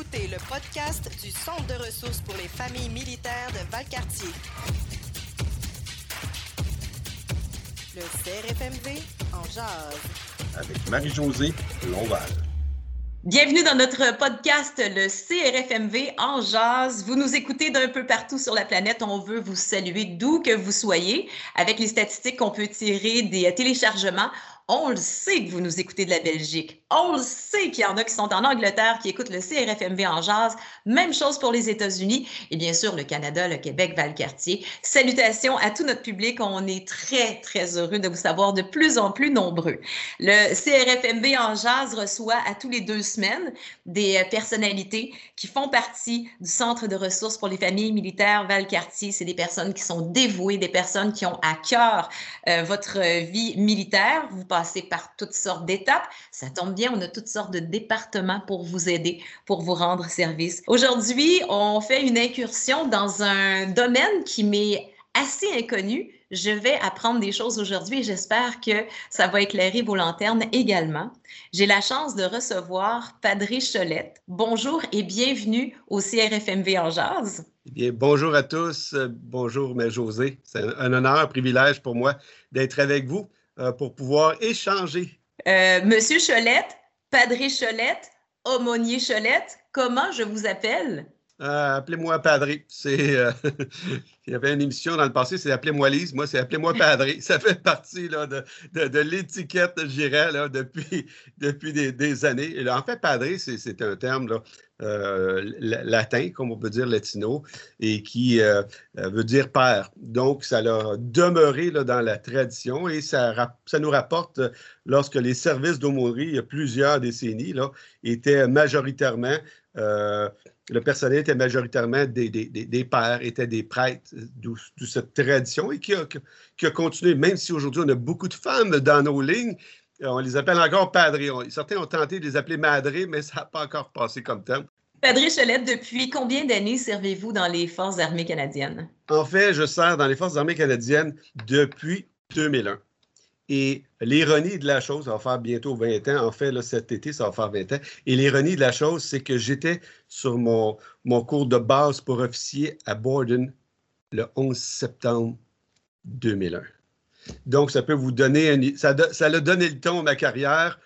écoutez le podcast du Centre de ressources pour les familles militaires de Valcartier. Le CRFMV en jazz. Avec Marie-Josée Lonval. Bienvenue dans notre podcast, le CRFMV en jazz. Vous nous écoutez d'un peu partout sur la planète. On veut vous saluer d'où que vous soyez. Avec les statistiques qu'on peut tirer des téléchargements, on le sait que vous nous écoutez de la Belgique. On le sait qu'il y en a qui sont en Angleterre, qui écoutent le CRFMV en jazz. Même chose pour les États-Unis et bien sûr le Canada, le Québec, Valcartier. Salutations à tout notre public. On est très, très heureux de vous savoir de plus en plus nombreux. Le CRFMV en jazz reçoit à tous les deux semaines des euh, personnalités qui font partie du Centre de ressources pour les familles militaires Valcartier. C'est des personnes qui sont dévouées, des personnes qui ont à cœur euh, votre vie militaire. Vous passer par toutes sortes d'étapes. Ça tombe bien, on a toutes sortes de départements pour vous aider, pour vous rendre service. Aujourd'hui, on fait une incursion dans un domaine qui m'est assez inconnu. Je vais apprendre des choses aujourd'hui et j'espère que ça va éclairer vos lanternes également. J'ai la chance de recevoir Padré Cholette. Bonjour et bienvenue au CRFMV en jazz. Eh bien, bonjour à tous. Bonjour, Mère José. C'est un honneur, un privilège pour moi d'être avec vous. Euh, pour pouvoir échanger. Euh, Monsieur Cholette, Padré Cholette, Aumônier Cholette, comment je vous appelle? Euh, appelez-moi Padré. C'est, il y avait une émission dans le passé, c'est Appelez-moi Lise. Moi, c'est Appelez-moi Padré. Ça fait partie là, de, de, l'étiquette, je dirais, là, depuis, depuis des, années. En fait, Padré, c'est, un terme euh, latin, comme on peut dire latino, et qui euh, euh, veut dire père. Donc, ça a demeuré là, dans la tradition et ça, ça nous rapporte lorsque les services d'aumônerie, il y a plusieurs décennies, là, étaient majoritairement, le personnel était majoritairement des, des, des, pères, étaient des prêtres, d'où cette tradition et qui a, qui a continué, même si aujourd'hui on a beaucoup de femmes dans nos lignes, euh, on les appelle encore padrés. Certains ont tenté de les appeler madrés, mais ça n'a pas encore passé comme temps. Padré Cholette, depuis combien d'années servez-vous dans les Forces armées canadiennes? En fait, je sers dans les Forces armées canadiennes depuis 2001. Et l'ironie de la chose, ça va faire bientôt 20 ans, en fait, cet été, ça va faire 20 ans. Et l'ironie de la chose, c'est que j'étais sur mon, mon cours de base pour officier à Borden le 11 septembre 2001. Donc, ça peut vous donner, ça, ça a donné le ton à ma carrière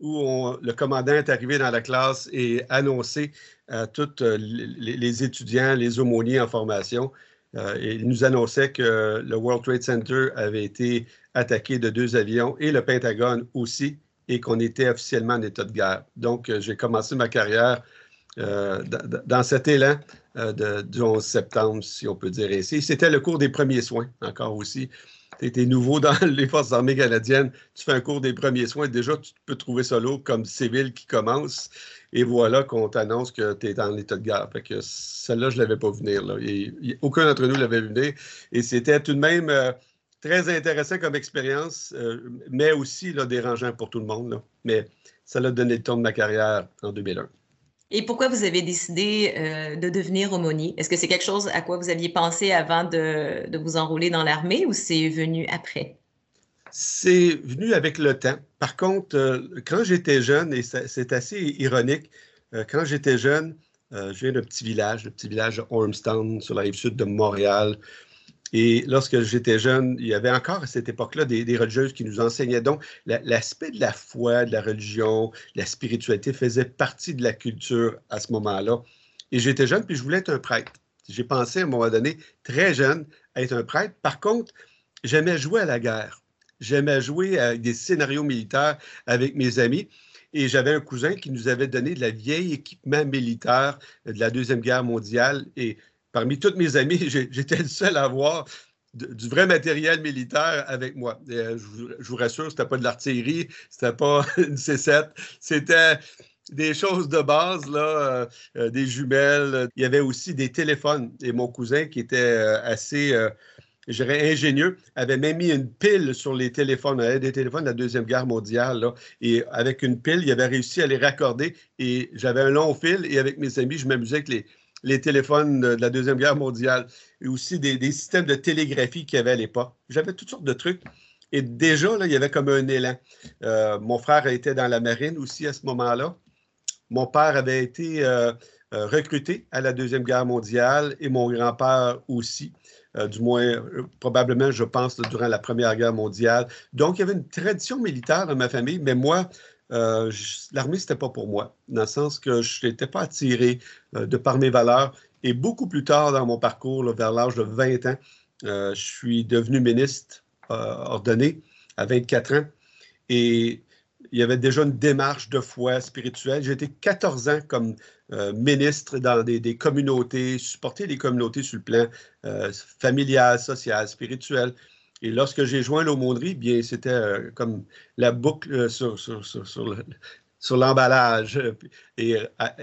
où le commandant est arrivé dans la classe et annoncé à tous euh, les, étudiants, les aumôniers en formation, euh, et il nous annonçait que le World Trade Center avait été attaqué de deux avions et le Pentagone aussi, et qu'on était officiellement en état de guerre. Donc, euh, j'ai commencé ma carrière dans cet élan de, du 11 septembre, si on peut dire ainsi. C'était le cours des premiers soins, encore aussi tu étais nouveau dans les Forces armées canadiennes, tu fais un cours des premiers soins, déjà, tu peux trouver ça lourd comme civil qui commence. Et voilà qu'on t'annonce que tu es en état de guerre. Fait que celle-là, je ne l'avais pas venir. Aucun d'entre nous l'avait venir. Et c'était tout de même euh, très intéressant comme expérience, euh, mais aussi là, dérangeant pour tout le monde. Mais ça l'a donné le ton de ma carrière en 2001. Et pourquoi vous avez décidé euh, de devenir aumônier? Est-ce que c'est quelque chose à quoi vous aviez pensé avant de, de vous enrôler dans l'armée ou c'est venu après? C'est venu avec le temps. Par contre, euh, quand j'étais jeune, et c'est assez ironique, quand j'étais jeune, je viens d'un petit village, le petit village de Ormstown, sur la rive sud de Montréal. Et lorsque j'étais jeune, il y avait encore à cette époque-là des, religieuses qui nous enseignaient. Donc, l'aspect de la foi, de la religion, la spiritualité faisait partie de la culture à ce moment-là. Et j'étais jeune, puis je voulais être un prêtre. J'ai pensé à un moment donné, très jeune, à être un prêtre. Par contre, j'aimais jouer à la guerre. J'aimais jouer à des scénarios militaires avec mes amis. Et j'avais un cousin qui nous avait donné de la vieille équipement militaire de la Deuxième Guerre mondiale. Et parmi tous mes amis, j'étais le seul à avoir du vrai matériel militaire avec moi. Euh, je, vous rassure, c'était pas de l'artillerie, c'était pas une C7, c'était des choses de base, là, euh, euh, des jumelles. Il y avait aussi des téléphones. Et mon cousin, qui était assez, ingénieux, avait même mis une pile sur les téléphones. Des téléphones de la Deuxième Guerre mondiale. Et avec une pile, il avait réussi à les raccorder. Et j'avais un long fil. Et avec mes amis, je m'amusais avec les, les téléphones de la Deuxième Guerre mondiale et aussi des, systèmes de télégraphie qu'il y avait à l'époque. J'avais toutes sortes de trucs. Et déjà, là, il y avait comme un élan. Euh, mon frère était dans la marine aussi à ce moment-là. Mon père avait été euh, recruté à la Deuxième Guerre mondiale et mon grand-père aussi. du moins, probablement, je pense, durant la Première Guerre mondiale. Donc, il y avait une tradition militaire dans ma famille, mais moi, l'armée, ce n'était pas pour moi, dans le sens que je n'étais pas attiré de par mes valeurs. Et beaucoup plus tard dans mon parcours, vers l'âge de 20 ans, je suis devenu ministre ordonné à 24 ans. Et il y avait déjà une démarche de foi spirituelle. J'ai été 14 ans comme euh, ministre dans des, communautés, supporter des communautés sur le plan euh, familial, social, spirituel. Et lorsque j'ai joint l'aumônerie, bien, c'était euh, comme la boucle sur, sur, l'emballage. Et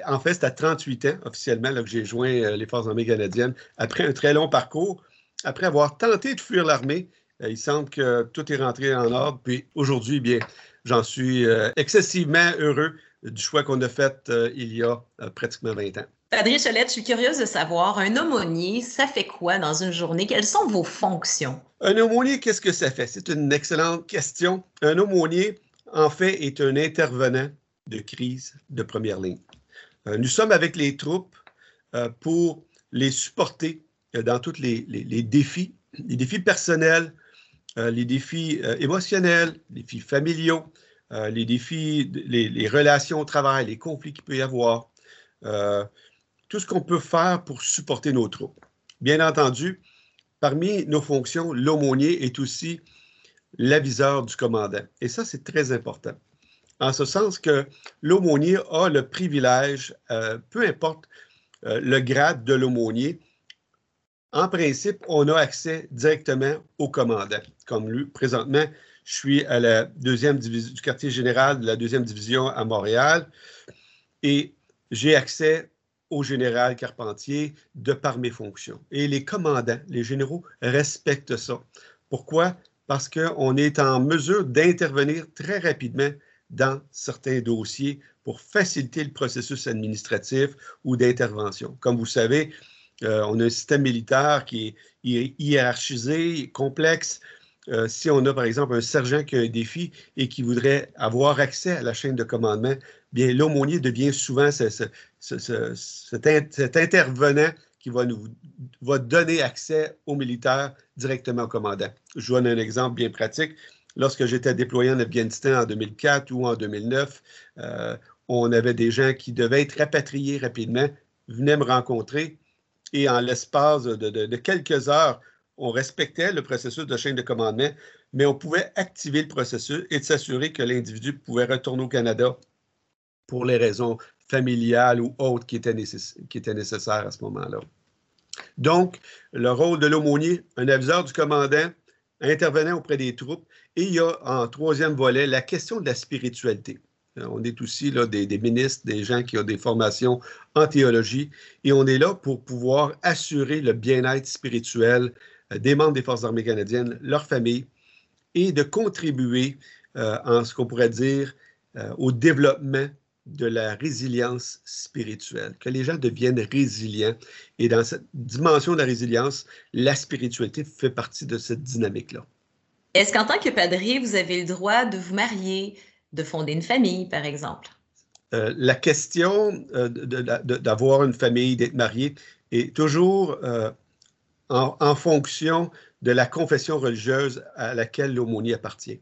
en fait, c'était à 38 ans officiellement que j'ai joint les Forces armées canadiennes après un très long parcours, après avoir tenté de fuir l'armée. il semble que tout est rentré en ordre. Puis aujourd'hui, bien, j'en suis euh, excessivement heureux du choix qu'on a fait euh, il y a euh, pratiquement 20 ans. Adrien Cholette, je suis curieuse de savoir, un aumônier, ça fait quoi dans une journée? Quelles sont vos fonctions? Un aumônier, qu'est-ce que ça fait? C'est une excellente question. Un aumônier, en fait, est un intervenant de crise de première ligne. nous sommes avec les troupes pour les supporter dans tous les, défis, les défis personnels, euh, les défis euh, émotionnels, les défis familiaux, euh, les défis, les, relations au travail, les conflits qu'il peut y avoir, tout ce qu'on peut faire pour supporter nos troupes. Bien entendu, parmi nos fonctions, l'aumônier est aussi l'aviseur du commandant. Et ça, c'est très important. En ce sens que l'aumônier a le privilège, peu importe le grade de l'aumônier, en principe, on a accès directement au commandant. Comme lui, présentement, je suis à la deuxième division du quartier général de la deuxième division à Montréal et j'ai accès au général Carpentier de par mes fonctions. Et les commandants, les généraux respectent ça. Pourquoi? Parce qu'on est en mesure d'intervenir très rapidement dans certains dossiers pour faciliter le processus administratif ou d'intervention. Comme vous savez, euh, on a un système militaire qui est hiérarchisé, complexe. Euh, si on a, par exemple, un sergent qui a un défi et qui voudrait avoir accès à la chaîne de commandement, bien, l'aumônier devient souvent cet, intervenant qui va nous va donner accès aux militaires directement au commandant. Je vous donne un exemple bien pratique. Lorsque j'étais déployé en Afghanistan en 2004 ou en 2009, euh, on avait des gens qui devaient être rapatriés rapidement, venaient me rencontrer et en l'espace de, quelques heures, on respectait le processus de chaîne de commandement, mais on pouvait activer le processus et s'assurer que l'individu pouvait retourner au Canada pour les raisons familiales ou autres qui étaient, qui étaient nécessaires à ce moment-là. Donc, le rôle de l'aumônier, un aviseur du commandant, intervenant auprès des troupes, et il y a en troisième volet la question de la spiritualité. Euh, on est aussi là, des, ministres, des gens qui ont des formations en théologie, et on est là pour pouvoir assurer le bien-être spirituel euh, des membres des Forces armées canadiennes, leurs familles, et de contribuer euh, en ce qu'on pourrait dire au développement de la résilience spirituelle, que les gens deviennent résilients. Et dans cette dimension de la résilience, la spiritualité fait partie de cette dynamique-là. Est-ce qu'en tant que padrier, vous avez le droit de vous marier, de fonder une famille, par exemple? Euh, la question euh, d'avoir une famille, d'être marié, est toujours euh, en, fonction de la confession religieuse à laquelle l'aumônier appartient.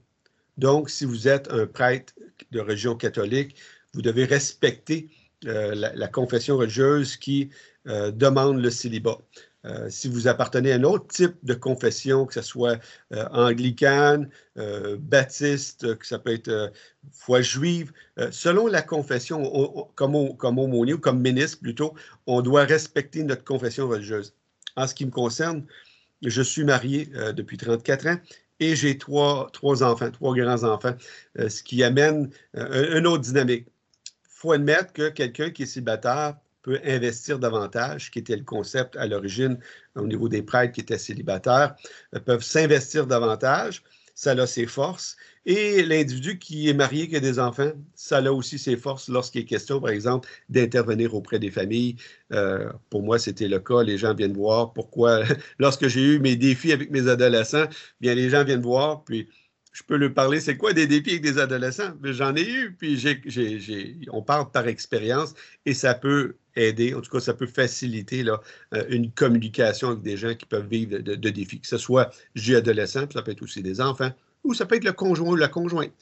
Donc, si vous êtes un prêtre de religion catholique, vous devez respecter la, confession religieuse qui demande le célibat. Euh, si vous appartenez à un autre type de confession, que ce soit euh, anglicane, euh, baptiste, que ça peut être foi juive, selon la confession, comme, comme aumônier ou comme ministre plutôt, on doit respecter notre confession religieuse. En ce qui me concerne, je suis marié depuis 34 ans et j'ai trois, trois enfants, trois grands-enfants, ce qui amène une autre dynamique. Faut admettre que quelqu'un qui est célibataire peut investir davantage, qui était le concept à l'origine au niveau des prêtres qui étaient célibataires, euh, peuvent s'investir davantage. Ça a ses forces. Et l'individu qui est marié, qui a des enfants, ça a aussi ses forces lorsqu'il est question, par exemple, d'intervenir auprès des familles. Euh, pour moi, c'était le cas. Les gens viennent voir pourquoi, lorsque j'ai eu mes défis avec mes adolescents, bien, les gens viennent voir, puis je peux lui parler, c'est quoi des défis avec des adolescents? J'en ai eu, puis on parle par expérience et ça peut aider, en tout cas, ça peut faciliter là, euh, une communication avec des gens qui peuvent vivre de, défis, que ce soit j'ai adolescent, ça peut être aussi des enfants, ou ça peut être le conjoint ou la conjointe.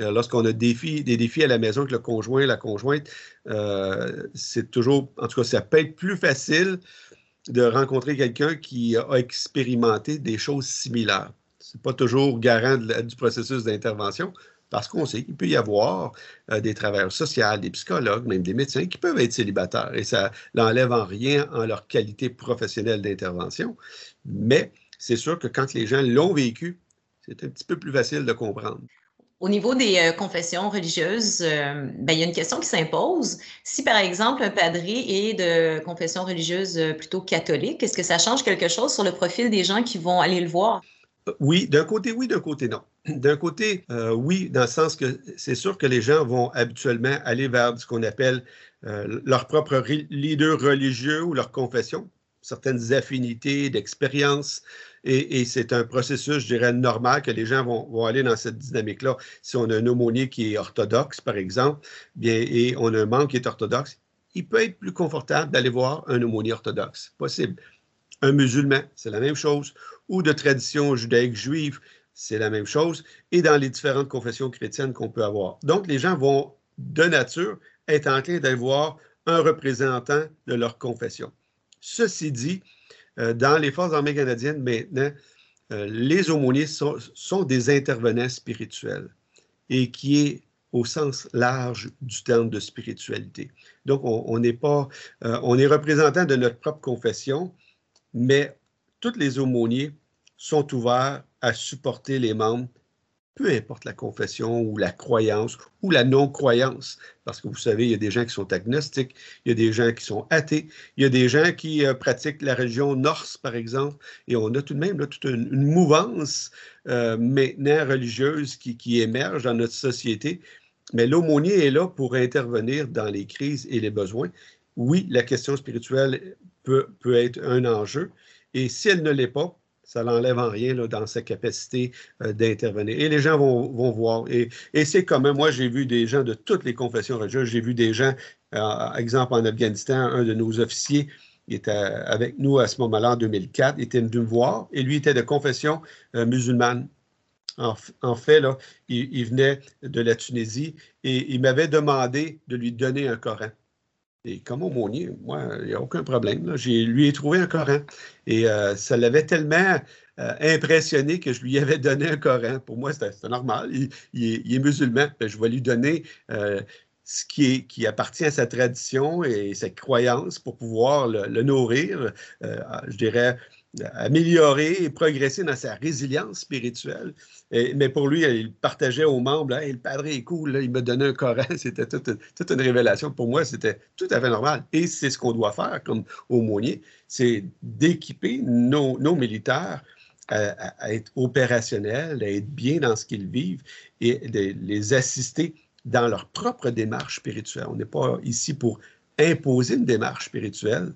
Euh, lorsqu'on a des défis, des défis à la maison avec le conjoint, la conjointe, euh, c'est toujours, en tout cas, ça peut être plus facile de rencontrer quelqu'un qui a expérimenté des choses similaires. Ce n'est pas toujours garant du processus d'intervention, parce qu'on sait qu'il peut y avoir euh, des travailleurs sociaux, des psychologues, même des médecins qui peuvent être célibataires et ça n'enlève en rien en leur qualité professionnelle d'intervention. Mais c'est sûr que quand les gens l'ont vécu, c'est un petit peu plus facile de comprendre. Au niveau des euh, confessions religieuses, euh, ben, il y a une question qui s'impose. Si, par exemple, un padré est de confession religieuse plutôt catholique, est-ce que ça change quelque chose sur le profil des gens qui vont aller le voir? Oui, d'un côté, oui, d'un côté, non. D'un côté, euh, oui, dans le sens que c'est sûr que les gens vont habituellement aller vers ce qu'on appelle euh, leur propre leader religieux ou leur confession, certaines affinités, d'expérience. Et, c'est un processus, je dirais, normal que les gens vont, aller dans cette dynamique-là. Si on a un aumônier qui est orthodoxe, par exemple, bien, et on a un membre qui est orthodoxe, il peut être plus confortable d'aller voir un aumônier orthodoxe. Possible. Un musulman, c'est la même chose ou de tradition judaïque juive, c'est la même chose, et dans les différentes confessions chrétiennes qu'on peut avoir. Donc, les gens vont, de nature, être enclins d'aller voir un représentant de leur confession. Ceci dit, euh, dans les forces armées canadiennes, maintenant, euh, les aumôniers sont, des intervenants spirituels et qui est au sens large du terme de spiritualité. Donc, on, n'est pas, euh, on est représentant de notre propre confession, mais tous les aumôniers sont ouverts à supporter les membres, peu importe la confession ou la croyance ou la non-croyance. Parce que vous savez, il y a des gens qui sont agnostiques, il y a des gens qui sont athées, il y a des gens qui euh, pratiquent la religion norse, par exemple, et on a tout de même toute une, mouvance euh, maintenant religieuse qui, qui émerge dans notre société. Mais l'aumônier est là pour intervenir dans les crises et les besoins. Oui, la question spirituelle peut, peut être un enjeu, et si elle ne l'est pas, ça n'enlève en rien dans sa capacité euh, d'intervenir. Et les gens vont, voir. Et, c'est comme moi, j'ai vu des gens de toutes les confessions religieuses. J'ai vu des gens, euh, exemple en Afghanistan, un de nos officiers était avec nous à ce moment-là, en 2004, il était venu me voir et lui était de confession euh, musulmane. En, fait, il, venait de la Tunisie et il m'avait demandé de lui donner un Coran. Et comme aumônier, moi, il n'y a aucun problème. J'ai, lui ai trouvé un Coran. Et euh, ça l'avait tellement euh, impressionné que je lui avais donné un Coran. Pour moi, c'était, normal. Il, est, musulman. Ben, je vais lui donner euh, ce qui appartient à sa tradition et sa croyance pour pouvoir le nourrir, je dirais, améliorer et progresser dans sa résilience spirituelle. mais pour lui, il partageait aux membres, le padre est cool, il me donnait un Coran, c'était toute, une révélation. Pour moi, c'était tout à fait normal. Et c'est ce qu'on doit faire comme aumônier, c'est d'équiper nos, militaires à, être opérationnels, à être bien dans ce qu'ils vivent et de les assister dans leur propre démarche spirituelle. On n'est pas ici pour imposer une démarche spirituelle,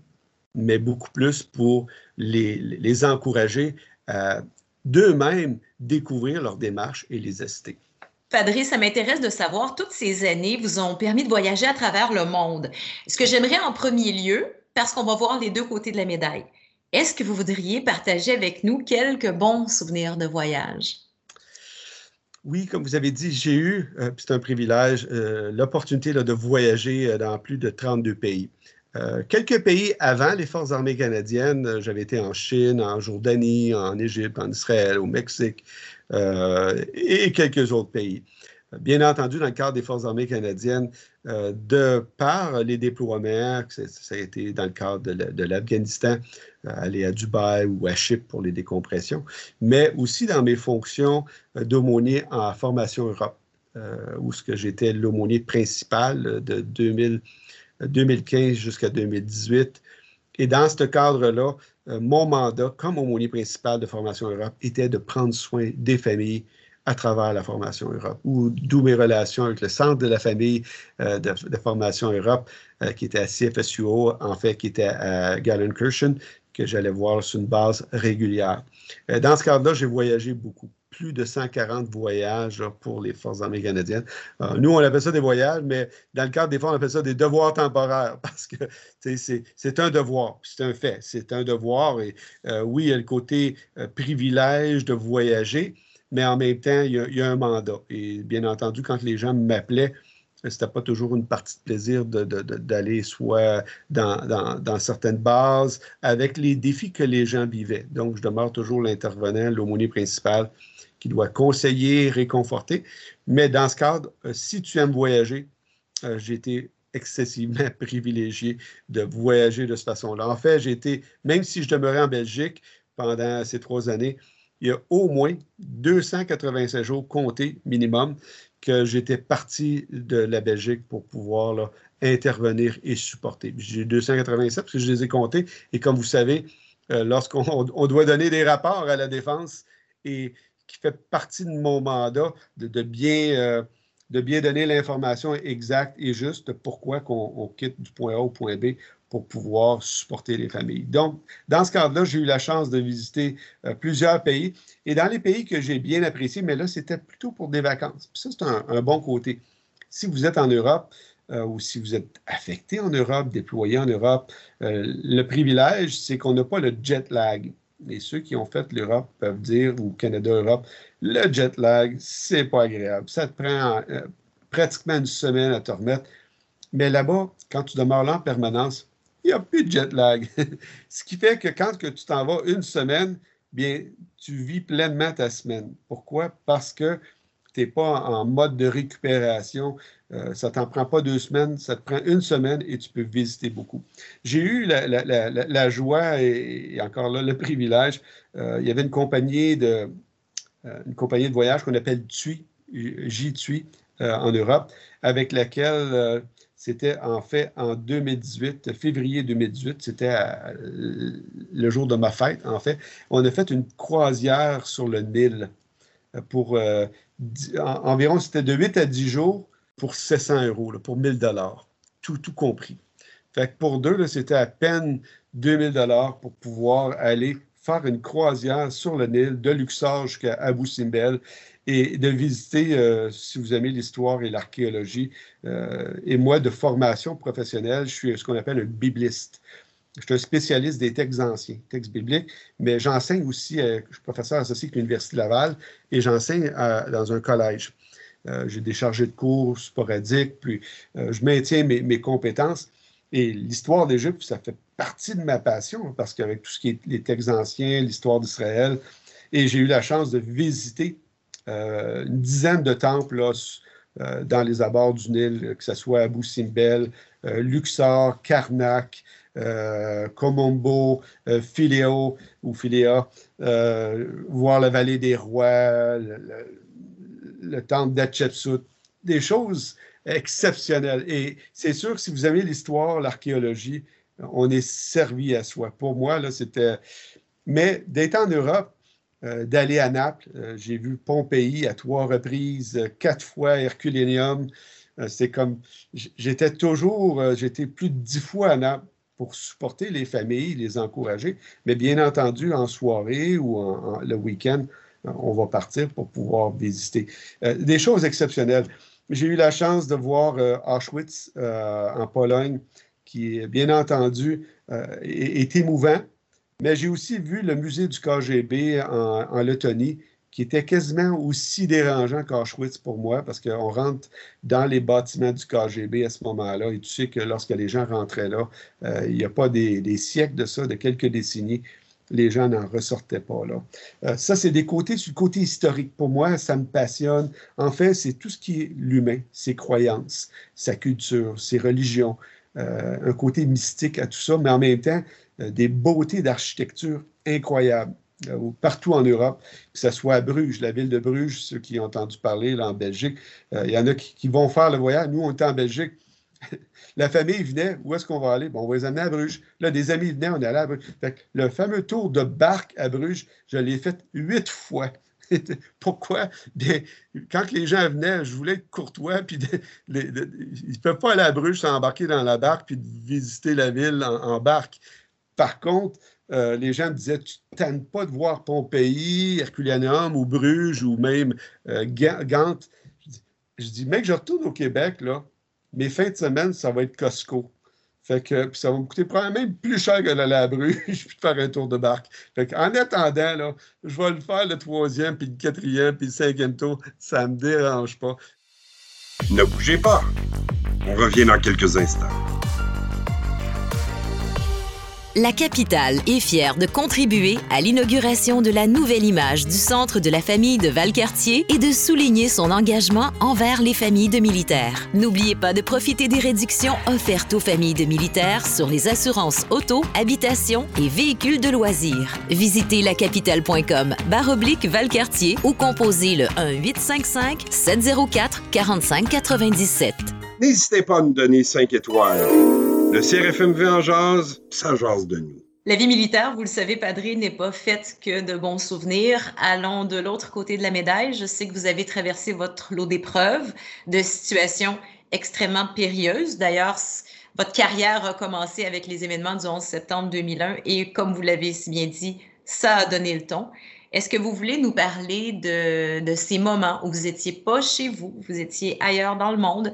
mais beaucoup plus pour les, encourager à d'eux-mêmes découvrir leur démarche et les assister. Padre, ça m'intéresse de savoir, toutes ces années vous ont permis de voyager à travers le monde. Ce que j'aimerais en premier lieu, parce qu'on va voir les deux côtés de la médaille, est-ce que vous voudriez partager avec nous quelques bons souvenirs de voyage? Oui, comme vous avez dit, j'ai eu, euh, c'est un privilège, euh, l'opportunité de voyager euh, dans plus de 32 pays. Euh, quelques pays avant les Forces armées canadiennes, euh, j'avais été en Chine, en Jordanie, en Égypte, en Israël, au Mexique euh, et quelques autres pays. Bien entendu, dans le cadre des Forces armées canadiennes, de par les déploiements, ça a été dans le cadre de l'Afghanistan, aller à Dubaï ou à Chypre pour les décompressions, mais aussi dans mes fonctions d'aumônier en formation Europe, où j'étais l'aumônier principal de 2000. 2015 jusqu'à 2018. Et dans ce cadre-là, euh, mon mandat comme aumônier principal de Formation Europe était de prendre soin des familles à travers la Formation Europe, d'où mes relations avec le Centre de la famille euh, de, Formation Europe, euh, qui était à CFSUO, en fait, qui était à Gallenkirchen, que j'allais voir sur une base régulière. dans ce cadre-là, j'ai voyagé beaucoup. Plus de 140 voyages pour les Forces armées canadiennes. nous, on appelle ça des voyages, mais dans le cadre des fois, on appelle ça des devoirs temporaires parce que c'est un devoir, c'est un fait, c'est un devoir. Et oui, il y a le côté privilège de voyager, mais en même temps, il y, a, un mandat. Et bien entendu, quand les gens m'appelaient, c'était pas toujours une partie de plaisir d'aller soit dans, certaines bases avec les défis que les gens vivaient. Donc, je demeure toujours l'intervenant, l'aumônier principal qui doit conseiller, réconforter. Mais dans ce cadre, euh, si tu aimes voyager, euh, j'ai été excessivement privilégié de voyager de cette façon-là. En fait, j'ai été, même si je demeurais en Belgique pendant ces trois années, il y a au moins 285 jours comptés minimum que j'étais parti de la Belgique pour pouvoir intervenir et supporter. J'ai 287 parce que je les ai comptés. Et comme vous savez, euh, lorsqu'on doit donner des rapports à la défense et qui fait partie de mon mandat de, bien, euh, de bien donner l'information exacte et juste pourquoi on quitte du point A au point B pour pouvoir supporter les familles. Donc, dans ce cadre-là, j'ai eu la chance de visiter euh, plusieurs pays. Et dans les pays que j'ai bien appréciés, mais là, c'était plutôt pour des vacances. Ça, c'est un, bon côté. Si vous êtes en Europe euh, ou si vous êtes affecté en Europe, déployé en Europe, euh, le privilège, c'est qu'on n'a pas le jet lag. Et ceux qui ont fait l'Europe peuvent dire, ou Canada-Europe, le jet lag, c'est pas agréable. Ça te prend pratiquement une semaine à te remettre. Mais là-bas, quand tu demeures là en permanence, il n'y a plus de jet lag. Ce qui fait que quand que tu t'en vas une semaine, bien, tu vis pleinement ta semaine. Pourquoi? Parce que tu n'es pas en mode de récupération. Euh, ça ne t'en prend pas deux semaines, ça te prend une semaine et tu peux visiter beaucoup. J'ai eu la, joie et, encore là le privilège. Euh, il y avait une compagnie de, euh, une compagnie de voyage qu'on appelle TUI, J-TUI, en Europe, avec laquelle c'était en fait en 2018, février 2018, c'était le jour de ma fête, en fait. On a fait une croisière sur le Nil pour euh, environ, c'était de 8 à 10 jours pour 700 euros, pour 1000 dollars, tout, tout compris. Fait que pour deux, c'était à peine 2000 dollars pour pouvoir aller faire une croisière sur le Nil de Luxor jusqu'à Abu Simbel et de visiter, euh, si vous aimez l'histoire et l'archéologie. Euh, et moi, de formation professionnelle, je suis ce qu'on appelle un bibliste. Je suis un spécialiste des textes anciens, textes bibliques, mais j'enseigne aussi, euh, je suis professeur associé avec l'Université Laval et j'enseigne dans un collège. J'ai des chargés de cours sporadiques, puis je maintiens mes, mes compétences. Et l'histoire d'Égypte, ça fait partie de ma passion, parce qu'avec tout ce qui est les textes anciens, l'histoire d'Israël, et j'ai eu la chance de visiter une dizaine de temples euh, dans les abords du Nil, que ce soit Abu Simbel, euh, Luxor, Karnak, Komombo, Philéo ou Philéa, voir la vallée des rois, le, temple d'Hatshepsut, des choses exceptionnelles. Et c'est sûr que si vous aimez l'histoire, l'archéologie, on est servi à soi. Pour moi, là, c'était. Mais d'être en Europe, euh, d'aller à Naples. Euh, j'ai vu Pompéi à trois reprises, euh, quatre fois Herculénium. c'est comme, j'étais toujours, j'étais plus de dix fois à Naples pour supporter les familles, les encourager. Mais bien entendu, en soirée ou le week-end, on va partir pour pouvoir visiter. des choses exceptionnelles. J'ai eu la chance de voir Auschwitz en Pologne, qui, bien entendu, est émouvant mais j'ai aussi vu le musée du KGB en, Lettonie, qui était quasiment aussi dérangeant qu'Auschwitz pour moi, parce qu'on rentre dans les bâtiments du KGB à ce moment-là, et tu sais que lorsque les gens rentraient là, euh, il n'y a pas des, siècles de ça, de quelques décennies, les gens n'en ressortaient pas là. Euh, ça, c'est des côtés, sur côté historique. Pour moi, ça me passionne. En fait, c'est tout ce qui est l'humain, ses croyances, sa culture, ses religions, euh, un côté mystique à tout ça, mais en même temps, des beautés d'architecture incroyables euh, partout en Europe, que ce soit à Bruges, la ville de Bruges, ceux qui ont entendu parler là, en Belgique. Euh, il y en a qui, vont faire le voyage. Nous, on était en Belgique. la famille venait, où est-ce qu'on va aller? Bon, on va les amener à Bruges. Là, des amis venaient, on allait à Bruges. le fameux tour de barque à Bruges, je l'ai fait huit fois. Pourquoi? Quand les gens venaient, je voulais être courtois, puis ils ne peuvent pas aller à Bruges s'embarquer dans la barque puis visiter la ville en barque. Par contre, euh, les gens me disaient Tu ne pas de voir Pompéi, Herculaneum ou Bruges ou même euh. Je dis, mec, je retourne au Québec, là. Mes fins de semaine, ça va être Costco. Fait que puis ça va me coûter probablement même plus cher que d'aller à Bruges puis de faire un tour de barque. Fait en attendant, là, je vais le faire le troisième, puis le quatrième, puis le cinquième tour. Ça ne me dérange pas. Ne bougez pas. On revient dans quelques instants. La capitale est fière de contribuer à l'inauguration de la nouvelle image du centre de la famille de Valcartier et de souligner son engagement envers les familles de militaires. N'oubliez pas de profiter des réductions offertes aux familles de militaires sur les assurances auto, habitation et véhicules de loisirs. Visitez lacapitale.com baroblique Valcartier ou composez le 1-855-704-4597. N'hésitez pas à nous donner 5 étoiles. Le CRFMV en jase, ça jase de nous. La vie militaire, vous le savez, Padré, n'est pas faite que de bons souvenirs. Allons de l'autre côté de la médaille. Je sais que vous avez traversé votre lot d'épreuves, de situations extrêmement périlleuses. D'ailleurs, votre carrière a commencé avec les événements du 11 septembre 2001 et comme vous l'avez si bien dit, ça a donné le ton. Est-ce que vous voulez nous parler de, de ces moments où vous n'étiez pas chez vous, vous étiez ailleurs dans le monde?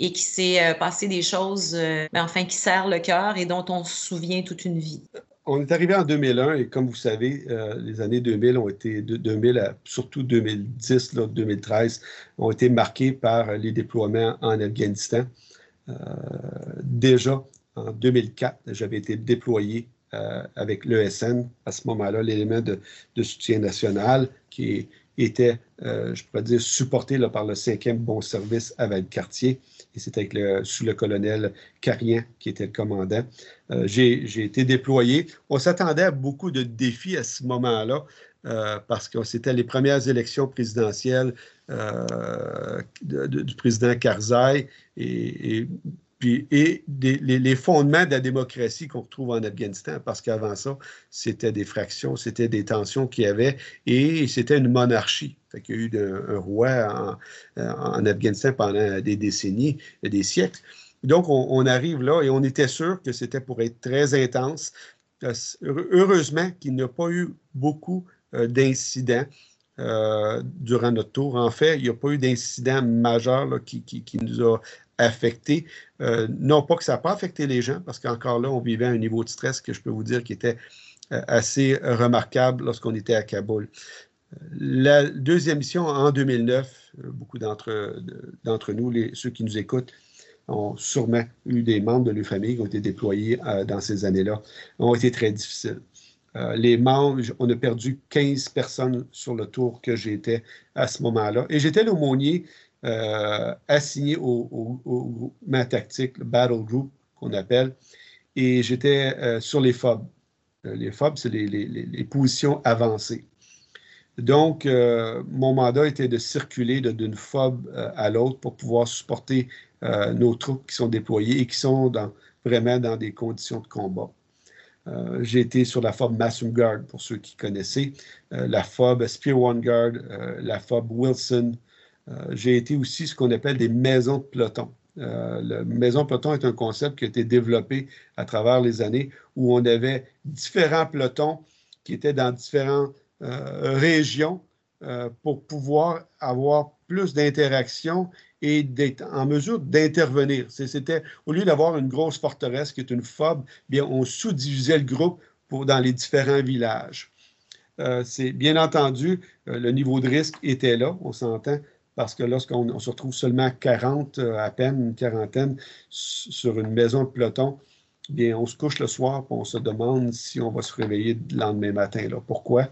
Et qui s'est euh, passé des choses, euh, ben, enfin, qui serrent le cœur et dont on se souvient toute une vie. On est arrivé en 2001 et comme vous savez, euh, les années 2000 ont été, 2000 surtout 2010, 2013, ont été marquées par les déploiements en Afghanistan. déjà en 2004, j'avais été déployé avec l'ESN, à ce moment-là, l'élément de, soutien national qui était, je pourrais dire, supporté là, par le 5e Bon Service à Valcartier et c'était sous le colonel Carien qui était le commandant. Euh, j'ai été déployé. On s'attendait à beaucoup de défis à ce moment-là euh, parce que c'était les premières élections présidentielles euh, du président Karzai et les, fondements de la démocratie qu'on retrouve en Afghanistan, parce qu'avant ça, c'était des fractions, c'était des tensions qu'il y avait, et c'était une monarchie. Il y a eu un, roi en, Afghanistan pendant des décennies, des siècles. Donc, on, arrive là et on était sûr que c'était pour être très intense. Euh, heureusement qu'il n'y a pas eu beaucoup euh, d'incidents. Euh, durant notre tour. En fait, il n'y a pas eu d'incident majeur qui, qui, nous a affecté. Euh, non pas que ça n'a pas affecté les gens, parce qu'encore là, on vivait un niveau de stress que je peux vous dire qui était euh, assez remarquable lorsqu'on était à Kaboul. La deuxième mission en 2009, euh, beaucoup d'entre, nous, ceux qui nous écoutent, ont sûrement eu des membres de leur famille qui ont été déployés dans ces années-là, ont été très difficiles. Les membres, on a perdu 15 personnes sur le tour que j'étais à ce moment-là. Et j'étais l'aumônier euh, assigné au, au, tactique, le Battle Group qu'on appelle, et j'étais euh, sur les FOB. Euh, les FOB, c'est les, positions avancées. Donc, mon mandat était de circuler d'une FOB à l'autre pour pouvoir supporter nos troupes qui sont déployées et qui sont vraiment dans des conditions de combat. J'ai été sur la FOB Massum Guard, pour ceux qui connaissaient, la FOB Spear One Guard, la FOB Wilson, euh, j'ai été aussi ce qu'on appelle des maisons de peloton. Euh, la maison peloton est un concept qui a été développé à travers les années où on avait différents pelotons qui étaient dans différentes euh, régions pour pouvoir avoir plus d'interaction et d'être en mesure d'intervenir. C'était, au lieu d'avoir une grosse forteresse qui est une FOB, bien, on sous-divisait le groupe dans les différents villages. c'est bien entendu, le niveau de risque était là, on s'entend, parce que lorsqu'on se retrouve seulement 40, euh, à peine une quarantaine, sur une maison de peloton, bien, on se couche le soir et on se demande si on va se réveiller le lendemain matin. Pourquoi?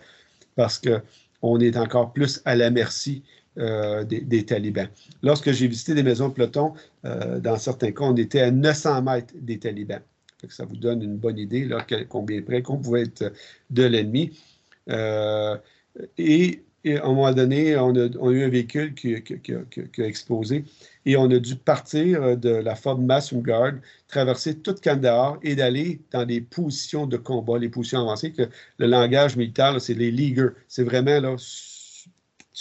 Parce qu'on est encore plus à la merci euh, des, talibans. Lorsque j'ai visité des maisons de peloton, euh, dans certains cas, on était à 900 mètres des talibans. ça vous donne une bonne idée là, combien près qu'on pouvait être de l'ennemi. et et à un moment donné, on a, eu un véhicule qui, a explosé et on a dû partir de la forme Massum Guard, traverser toute Kandahar et d'aller dans des positions de combat, les positions avancées. Que le langage militaire, c'est les leaguers. C'est vraiment là,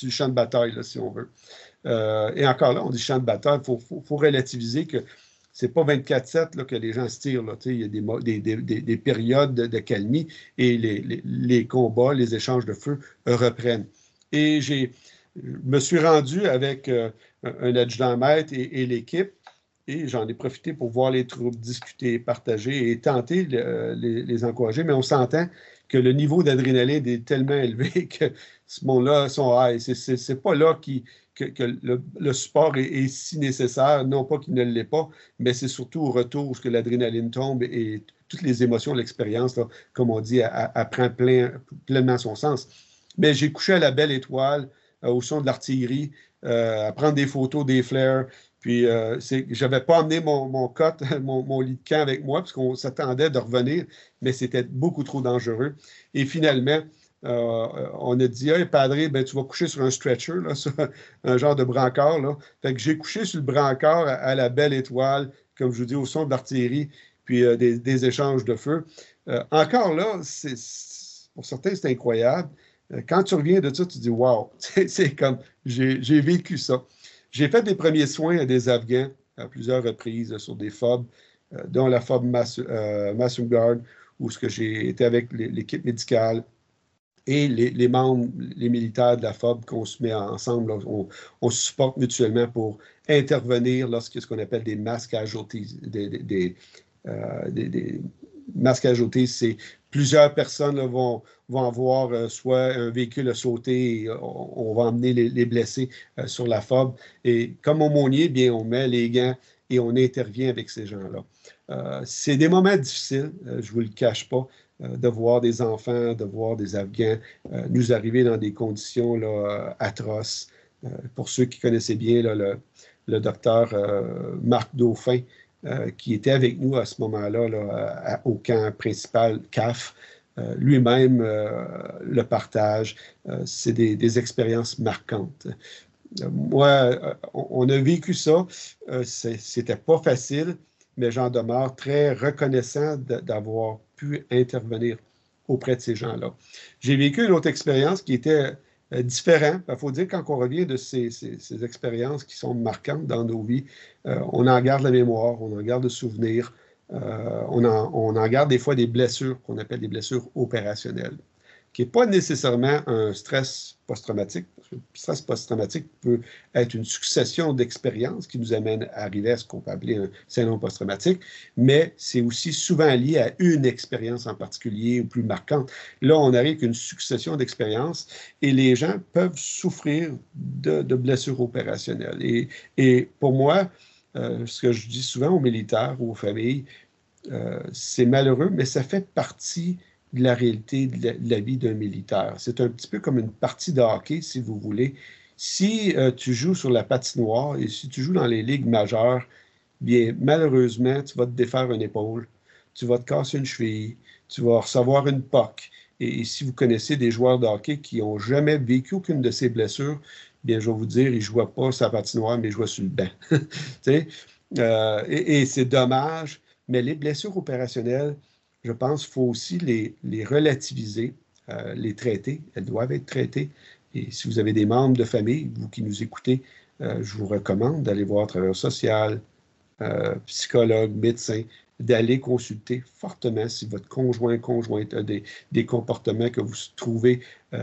le champ de bataille, si on veut. Euh, et encore là, on dit champ de bataille, il faut, relativiser que c'est pas 24-7 que les gens se tirent. Là, il y a des, des, périodes de, calmie et les, combats, les échanges de feu reprennent. Et je me suis rendu avec euh, un adjudant maître et, l'équipe et j'en ai profité pour voir les troupes, discuter, partager et tenter de les, encourager. Mais on s'entend que le niveau d'adrénaline est tellement élevé que ce monde-là sont high. C'est pas là que, le, support est, si nécessaire, non pas qu'il ne l'est pas, mais c'est surtout au retour où l'adrénaline tombe et toutes les émotions, l'expérience, comme on dit, apprend plein, pleinement son sens. Mais j'ai couché à la belle étoile, euh, au son de l'artillerie, euh, à prendre des photos des flares. Puis, euh, je n'avais pas amené mon, mon cote, mon, lit de camp avec moi, parce qu'on s'attendait de revenir, mais c'était beaucoup trop dangereux. Et finalement, euh, on a dit, hey, padre, ben, tu vas coucher sur un stretcher, un genre de brancard. Fait que j'ai couché sur le brancard à, la belle étoile, comme je vous dis, au son de l'artillerie, puis euh, des, échanges de feu. Euh, encore là, pour certains, c'est incroyable. Quand tu reviens de ça, tu dis, wow, c'est comme, j'ai vécu ça. J'ai fait des premiers soins à des Afghans à plusieurs reprises sur des FOB, dont la FOB Guard, où j'ai été avec l'équipe médicale, et les, membres, les militaires de la FOB, qu'on se met ensemble, on, se supporte mutuellement pour intervenir lorsqu'il y a ce qu'on appelle des masques casualties. Des, euh, des, c'est plusieurs personnes vont, avoir euh, soit un véhicule à sauter, et on, va emmener les, blessés euh, sur la FOB. Et comme aumônier, bien, on met les gants et on intervient avec ces gens-là. c'est des moments difficiles, je ne vous le cache pas. Euh, de voir des enfants, de voir des Afghans euh, nous arriver dans des conditions atroces. Euh, pour ceux qui connaissaient bien le, docteur Marc Dauphin, qui était avec nous à ce moment-là au camp principal CAF, lui-même le partage. C'est des, expériences marquantes. moi, on, a vécu ça. C'était pas facile, mais j'en demeure très reconnaissant d'avoir intervenir auprès de ces gens-là. J'ai vécu une autre expérience qui était euh, différente. Il faut dire, quand on revient de ces, expériences qui sont marquantes dans nos vies, euh, on en garde la mémoire, on en garde le souvenir, euh, on en garde des fois des blessures qu'on appelle des blessures opérationnelles qui n'est pas nécessairement un stress post-traumatique. Le stress post-traumatique peut être une succession d'expériences qui nous amène à arriver à ce qu'on peut appeler un syndrome post-traumatique, mais c'est aussi souvent lié à une expérience en particulier ou plus marquante. Là, on arrive avec une succession d'expériences et les gens peuvent souffrir de, blessures opérationnelles. Et, et pour moi, euh, ce que je dis souvent aux militaires ou aux familles, euh, c'est malheureux, mais ça fait partie de la réalité de la, vie d'un militaire. C'est un petit peu comme une partie de hockey, si vous voulez. Si euh, tu joues sur la patinoire et si tu joues dans les ligues majeures, bien, malheureusement, tu vas te défaire une épaule, tu vas te casser une cheville, tu vas recevoir une poque. Et, si vous connaissez des joueurs de hockey qui n'ont jamais vécu aucune de ces blessures, bien, je vais vous dire, ils ne jouaient pas la patinoire, mais ils jouaient sur le banc. euh, et, et c'est dommage, mais les blessures opérationnelles, je pense qu'il faut aussi les, relativiser, euh, les traiter. Elles doivent être traitées. Et si vous avez des membres de famille, vous qui nous écoutez, euh, je vous recommande d'aller voir travailleur social, euh, psychologue, médecin, d'aller consulter fortement si votre conjoint, conjointe a des, comportements que vous trouvez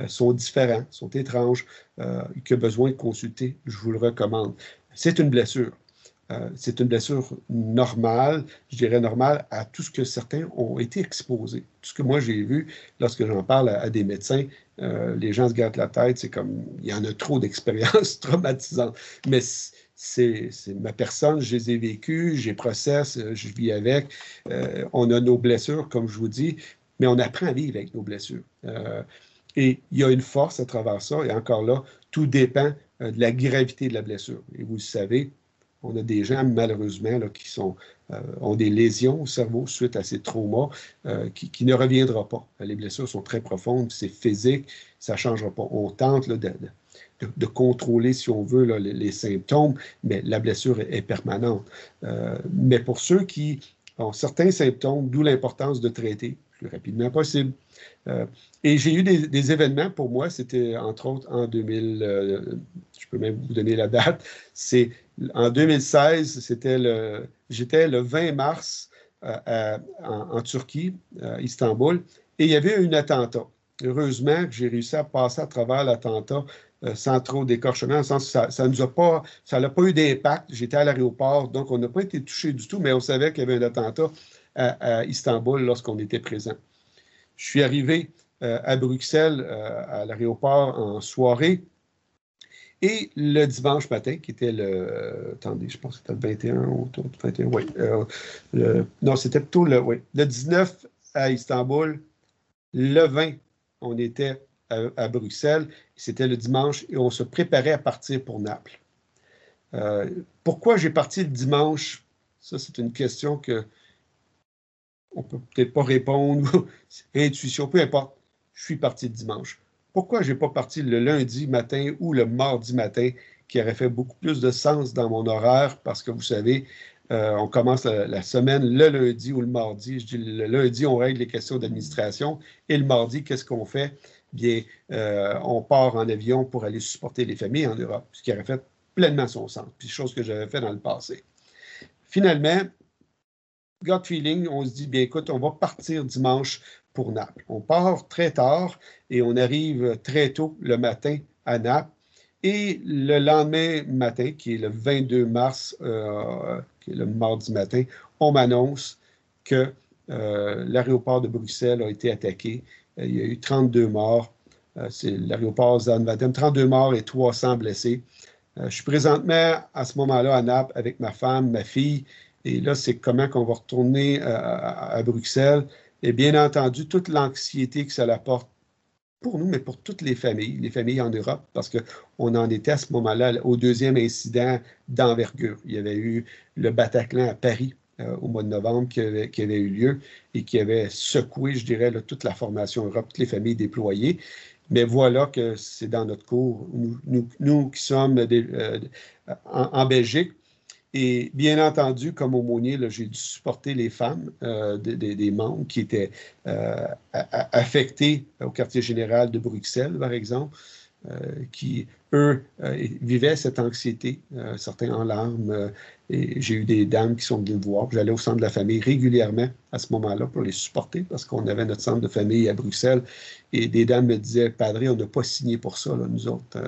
sont différents, sont étranges, qui a besoin de consulter, je vous le recommande. C'est une blessure. Euh, c'est une blessure normale, je dirais normale, à tout ce que certains ont été exposés. Tout ce que moi j'ai vu lorsque j'en parle à, des médecins, euh, les gens se gardent la tête, c'est comme, il y en a trop d'expériences traumatisantes. Mais c'est ma personne, je les ai vécues, j'ai process, euh, je vis avec. on a nos blessures, comme je vous dis, mais on apprend à vivre avec nos blessures. et il y a une force à travers ça, et encore là, tout dépend de la gravité de la blessure. Et vous le savez, on a des gens, malheureusement, qui sont, euh, ont des lésions au cerveau suite à ces traumas euh, qui, ne reviendra pas. Les blessures sont très profondes, c'est physique, ça ne changera pas. On tente de, contrôler, si on veut, les, symptômes, mais la blessure est, permanente. Euh, mais pour ceux qui ont certains symptômes, d'où l'importance de traiter, plus rapidement possible. et j'ai eu des, événements pour moi, c'était entre autres en 2000, je peux même vous donner la date, c'est en 2016, c'était le, j'étais le 20 mars en, en, Turquie, à Istanbul, et il y avait un attentat. Heureusement que j'ai réussi à passer à travers l'attentat euh, sans trop d'écorchement, ça, ça nous pas, ça n'a pas eu d'impact. J'étais à l'aéroport, donc on n'a pas été touché du tout, mais on savait qu'il y avait un attentat à, Istanbul lorsqu'on était présent. Je suis arrivé euh, à Bruxelles, euh, à l'aéroport en soirée. Et le dimanche matin, qui était le. Attendez, je pense que c'était le 21, autour du 21, oui. non, c'était plutôt le, le 19 à Istanbul. Le 20, on était à, Bruxelles. C'était le dimanche et on se préparait à partir pour Naples. Euh, pourquoi j'ai parti le dimanche? Ça, c'est une question que on peut peut-être pas répondre. Intuition, peu importe. Je suis parti le dimanche. Pourquoi je n'ai pas parti le lundi matin ou le mardi matin, qui aurait fait beaucoup plus de sens dans mon horaire? Parce que vous savez, euh, on commence la, semaine le lundi ou le mardi. Je dis le lundi, on règle les questions d'administration. Et le mardi, qu'est-ce qu'on fait? bien, euh, on part en avion pour aller supporter les familles en Europe, ce qui aurait fait pleinement son sens, puis chose que j'avais fait dans le passé. Finalement, gut feeling, on se dit, bien écoute, on va partir dimanche pour Naples. On part très tard et on arrive très tôt le matin à Naples. Et le lendemain matin, qui est le 22 mars, euh, qui est le mardi matin, on m'annonce que euh, l'aéroport de Bruxelles a été attaqué euh, il y a eu 32 morts. C'est l'aéroport Zanvatem, 32 morts et 300 blessés. Je suis présentement à ce moment-là à Naples avec ma femme, ma fille. Et là, c'est comment qu'on va retourner à, Bruxelles. Et bien entendu, toute l'anxiété que ça apporte pour nous, mais pour toutes les familles, les familles en Europe, parce qu'on en était à ce moment-là au deuxième incident d'envergure. Il y avait eu le Bataclan à Paris euh, au mois de novembre qui avait, eu lieu et qui avait secoué, je dirais, toute la formation Europe, toutes les familles déployées. Mais voilà que c'est dans notre cours, nous, qui sommes euh, en, Belgique. Et bien entendu, comme aumônier, j'ai dû supporter les femmes euh, des membres qui étaient affectés au quartier général de Bruxelles, par exemple. Euh, qui, eux, euh, vivaient cette anxiété, euh, certains en larmes. et j'ai eu des dames qui sont venues me voir. J'allais au centre de la famille régulièrement à ce moment-là pour les supporter parce qu'on avait notre centre de famille à Bruxelles. Et des dames me disaient, Padre, on n'a pas signé pour ça, nous autres.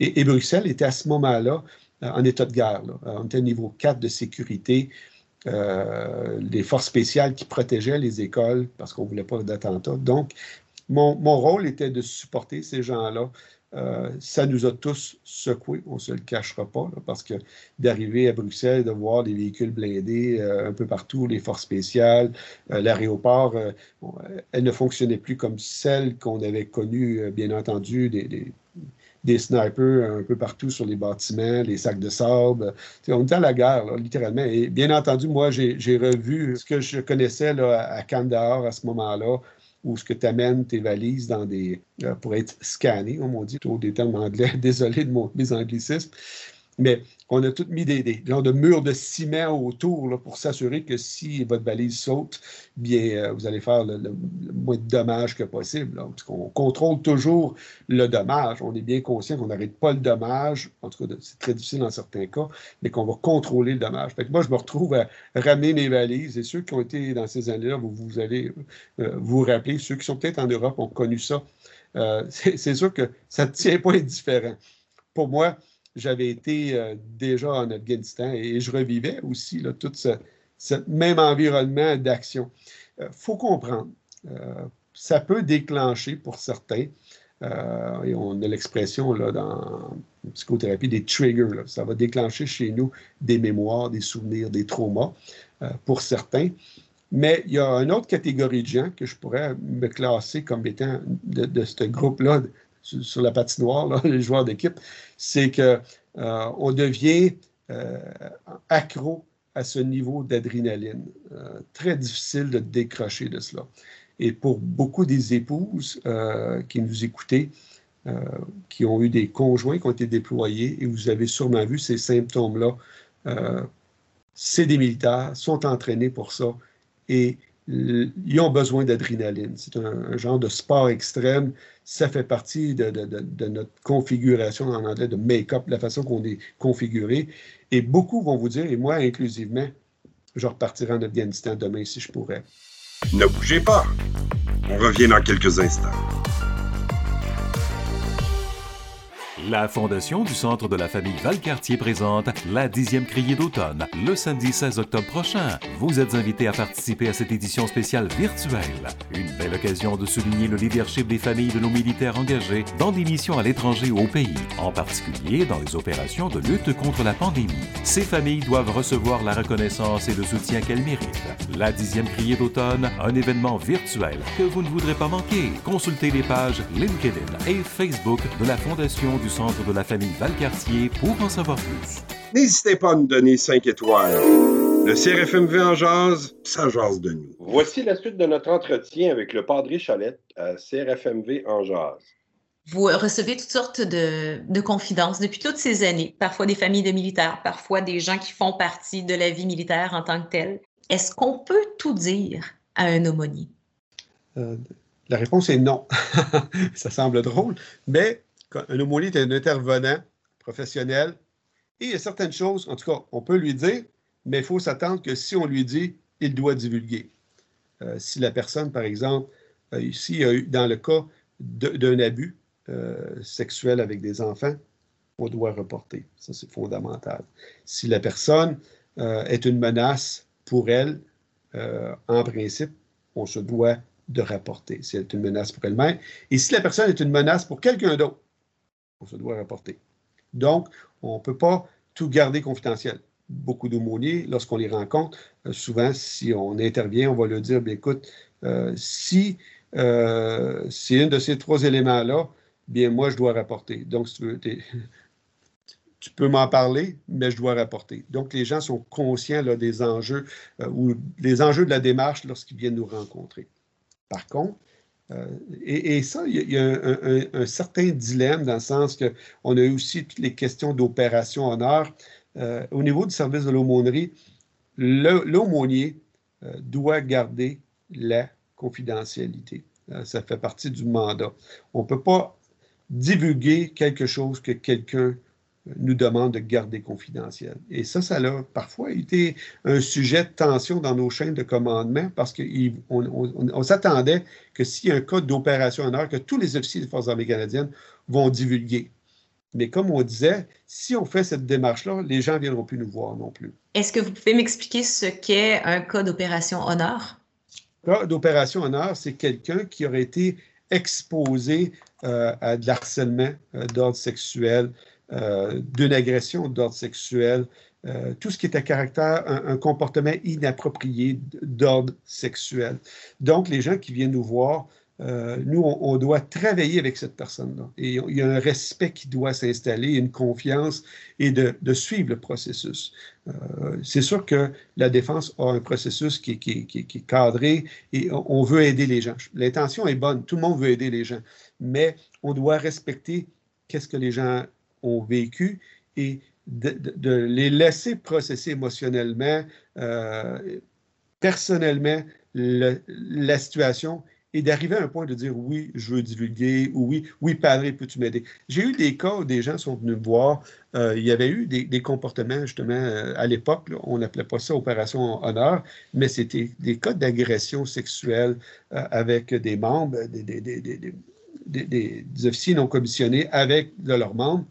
Et, Bruxelles était à ce moment-là en état de guerre. On était au niveau 4 de sécurité. les forces spéciales qui protégeaient les écoles parce qu'on ne voulait pas d'attentats. Donc, mon, mon, rôle était de supporter ces gens-là, euh, ça nous a tous secoués, on ne se le cachera pas, parce que d'arriver à Bruxelles, de voir des véhicules blindés euh, un peu partout, les forces spéciales, euh, l'aéroport, elle ne fonctionnait plus comme celle qu'on avait connue, bien entendu, snipers un peu partout sur les bâtiments, les sacs de sable. on était à la guerre, littéralement. Et bien entendu, moi, j'ai revu ce que je connaissais là, à Kandahar à ce moment-là, ou ce que tu amènes tes valises dans des, euh, pour être scannées, comme on dit, autour des termes anglais, désolé de mon, mes anglicismes. Mais on a tout mis des, des genres de murs de ciment autour là, pour s'assurer que si votre balise saute, bien, euh, vous allez faire le, moins de dommages que possible. parce qu'on contrôle toujours le dommage. On est bien conscient qu'on n'arrête pas le dommage. En tout cas, c'est très difficile dans certains cas, mais qu'on va contrôler le dommage. Moi, je me retrouve à ramener mes valises. Et ceux qui ont été dans ces années-là, vous, vous allez euh, vous rappeler, ceux qui sont peut-être en Europe ont connu ça. Euh, c'est sûr que ça ne tient pas indifférent. Pour moi, j'avais été euh, déjà en Afghanistan et, je revivais aussi tout ce, même environnement d'action. Il euh, faut comprendre, euh, ça peut déclencher pour certains, et on a l'expression dans psychothérapie des triggers, ça va déclencher chez nous des mémoires, des souvenirs, des traumas pour certains. Mais il y a une autre catégorie de gens que je pourrais me classer comme étant de ce groupe-là sur, la patinoire, les joueurs d'équipe, c'est qu'on euh, devient euh, accro à ce niveau d'adrénaline. Euh, très difficile de décrocher de cela. Et pour beaucoup des épouses qui nous écoutaient, qui ont eu des conjoints qui ont été déployés, et vous avez sûrement vu ces symptômes-là, c'est des militaires, sont entraînés pour ça, ils ont besoin d'adrénaline. C'est un, genre de sport extrême. Ça fait partie de, de notre configuration en anglais de make-up, la façon qu'on est configuré. Et beaucoup vont vous dire, et moi inclusivement, je repartirai en Afghanistan demain si je pourrais. Ne bougez pas. On revient dans quelques instants. La Fondation du Centre de la famille Valcartier présente la dixième criée d'automne le samedi 16 octobre prochain. Vous êtes invités à participer à cette édition spéciale virtuelle. Une belle occasion de souligner le leadership des familles de nos militaires engagés dans des missions à l'étranger ou au pays, en particulier dans les opérations de lutte contre la pandémie. Ces familles doivent recevoir la reconnaissance et le soutien qu'elles méritent. La dixième criée d'automne, un événement virtuel que vous ne voudrez pas manquer. Consultez les pages LinkedIn et Facebook de la Fondation du centre de la famille Valcartier pour en savoir plus. N'hésitez pas à nous donner 5 étoiles. Le CRFMV en jazz, ça jase de nous. Voici la suite de notre entretien avec le Padre Chalette à CRFMV en jazz. Vous recevez toutes sortes de, de, confidences depuis toutes ces années, parfois des familles de militaires, parfois des gens qui font partie de la vie militaire en tant que telle. Est-ce qu'on peut tout dire à un aumônier? Euh, la réponse est non. ça semble drôle, mais un aumônier est un intervenant professionnel et il y a certaines choses, en tout cas, on peut lui dire, mais il faut s'attendre que si on lui dit, il doit divulguer. Euh, si la personne, par exemple, euh, ici, dans le cas d'un abus euh, sexuel avec des enfants, on doit reporter. Ça, c'est fondamental. Si la personne est une menace pour elle, en principe, on se doit de rapporter si elle est une menace pour elle-même. Et si la personne est une menace pour quelqu'un d'autre, on se doit rapporter. Donc, on ne peut pas tout garder confidentiel. Beaucoup d'aumôniers, lorsqu'on les rencontre, euh, souvent, si on intervient, on va leur dire, bien, écoute, euh, si euh, c'est un de ces trois éléments-là, bien, moi, je dois rapporter. Donc, tu peux m'en parler, mais je dois rapporter. Donc, les gens sont conscients des enjeux ou des enjeux de la démarche lorsqu'ils viennent nous rencontrer. Par contre, euh, et, ça, il y a, un, certain dilemme dans le sens qu'on a eu aussi toutes les questions d'opération honneur. Euh, au niveau du service de l'aumônerie, l'aumônier euh, doit garder la confidentialité. ça fait partie du mandat. On ne peut pas divulguer quelque chose que quelqu'un nous demande de garder confidentiel. Et ça, ça a parfois été un sujet de tension dans nos chaînes de commandement parce qu'on s'attendait que s'il y a un cas d'opération en heure, que tous les officiers des Forces armées canadiennes vont divulguer. Mais comme on disait, si on fait cette démarche-là, les gens ne viendront plus nous voir non plus. Est-ce que vous pouvez m'expliquer ce qu'est un cas d'opération honneur? Cas d'opération honneur, c'est quelqu'un qui aurait été exposé euh, à de l'harcèlement euh, d'ordre sexuel, euh, d'une agression d'ordre sexuel, euh, tout ce qui est à caractère, un, comportement inapproprié d'ordre sexuel. Donc, les gens qui viennent nous voir, euh, nous, on, doit travailler avec cette personne-là. Et il y a un respect qui doit s'installer, une confiance et de, suivre le processus. c'est sûr que la défense a un processus qui, qui, est cadré et on veut aider les gens. L'intention est bonne, tout le monde veut aider les gens, mais on doit respecter qu'est-ce que les gens ont vécu et de, les laisser processer émotionnellement, euh, personnellement, la situation et d'arriver à un point de dire oui, je veux divulguer ou oui, oui, padre, peux-tu m'aider? J'ai eu des cas où des gens sont venus me voir. Euh, il y avait eu des, comportements, justement, euh, à l'époque, on n'appelait pas ça opération honneur, mais c'était des cas d'agression sexuelle avec des membres, des, officiers non commissionnés avec de leurs membres.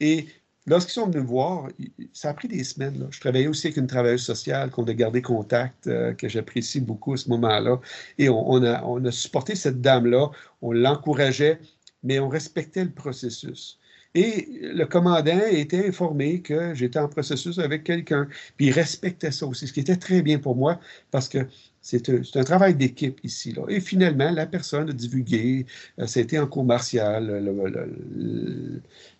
Et lorsqu'ils sont venus me voir, ça a pris des semaines. Je travaillais aussi avec une travailleuse sociale qu'on a gardé contact, euh, que j'apprécie beaucoup à ce moment-là. Et on, a, on a supporté cette dame-là, on l'encourageait, mais on respectait le processus. Et le commandant était informé que j'étais en processus avec quelqu'un, puis il respectait ça aussi, ce qui était très bien pour moi parce que c'est un, travail d'équipe ici. Et finalement, la personne a divulgué, c'était euh, en cours martial,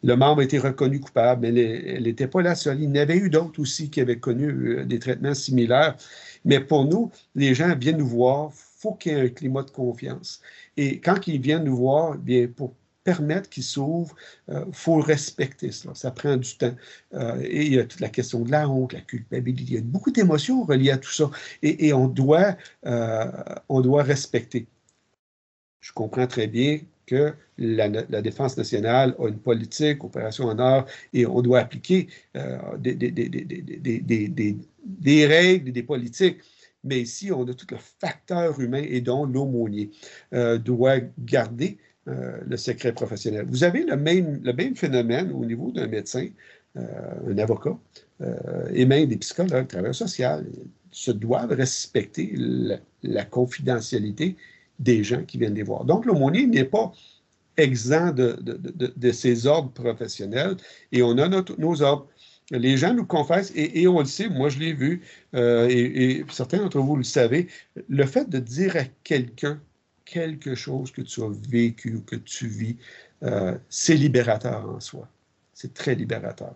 le, membre a été reconnu coupable, mais elle n'était pas la seule. Il y en avait eu d'autres aussi qui avaient connu euh, des traitements similaires. Mais pour nous, les gens viennent nous voir, il faut qu'il y ait un climat de confiance. Et quand ils viennent nous voir, bien, pour permettre qu'il s'ouvre, il euh, faut respecter cela. Ça prend du temps. Euh, et il y a toute la question de la honte, la culpabilité. Il y a beaucoup d'émotions reliées à tout ça. Et, on, doit, on doit respecter. Je comprends très bien que la, Défense nationale a une politique, opération en or, et on doit appliquer des, des, des, des, règles, des politiques mais ici, on a tout le facteur humain et dont l'aumônier euh, doit garder euh, le secret professionnel. Vous avez le même, le même phénomène au niveau d'un médecin, euh, un avocat, et même des psychologues, travailleurs sociaux, se doivent respecter la, confidentialité des gens qui viennent les voir. Donc, l'aumônier n'est pas exempt de, de, de, ses ordres professionnels et on a nos ordres. Les gens nous confessent, et, on le sait, moi je l'ai vu, euh, et, certains d'entre vous le savez, le fait de dire à quelqu'un quelque chose que tu as vécu ou que tu vis, euh, c'est libérateur en soi. C'est très libérateur.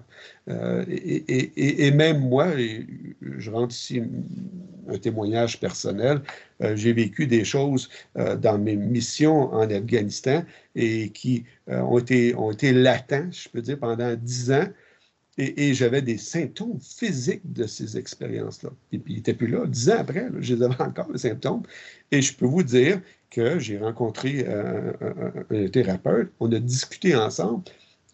Euh, et, même moi, je rentre ici un témoignage personnel, j'ai vécu des choses dans mes missions en Afghanistan et qui ont, été, ont été latents, je peux dire, pendant dix ans. Et, j'avais des symptômes physiques de ces expériences-là. Et puis, il n'était plus là. Dix ans après, je les avais encore, les symptômes. Et je peux vous dire que j'ai rencontré euh, un, thérapeute, on a discuté ensemble,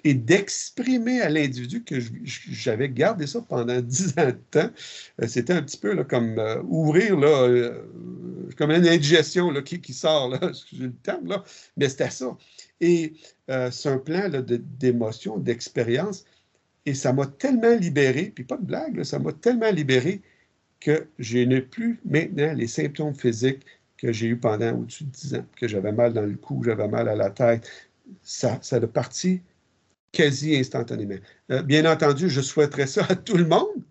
et d'exprimer à l'individu que j'avais gardé ça pendant dix ans de temps, euh, c'était un petit peu comme euh, ouvrir, là, comme une indigestion là, qui, qui sort, excusez le terme, là, mais c'était ça. Et c'est un plan d'émotion, d'expérience et ça m'a tellement libéré, puis pas de blague, ça m'a tellement libéré que je n'ai plus maintenant les symptômes physiques que j'ai eu pendant au-dessus de 10 ans, que j'avais mal dans le cou, j'avais mal à la tête. Ça, a parti quasi instantanément. Euh, bien entendu, je souhaiterais ça à tout le monde,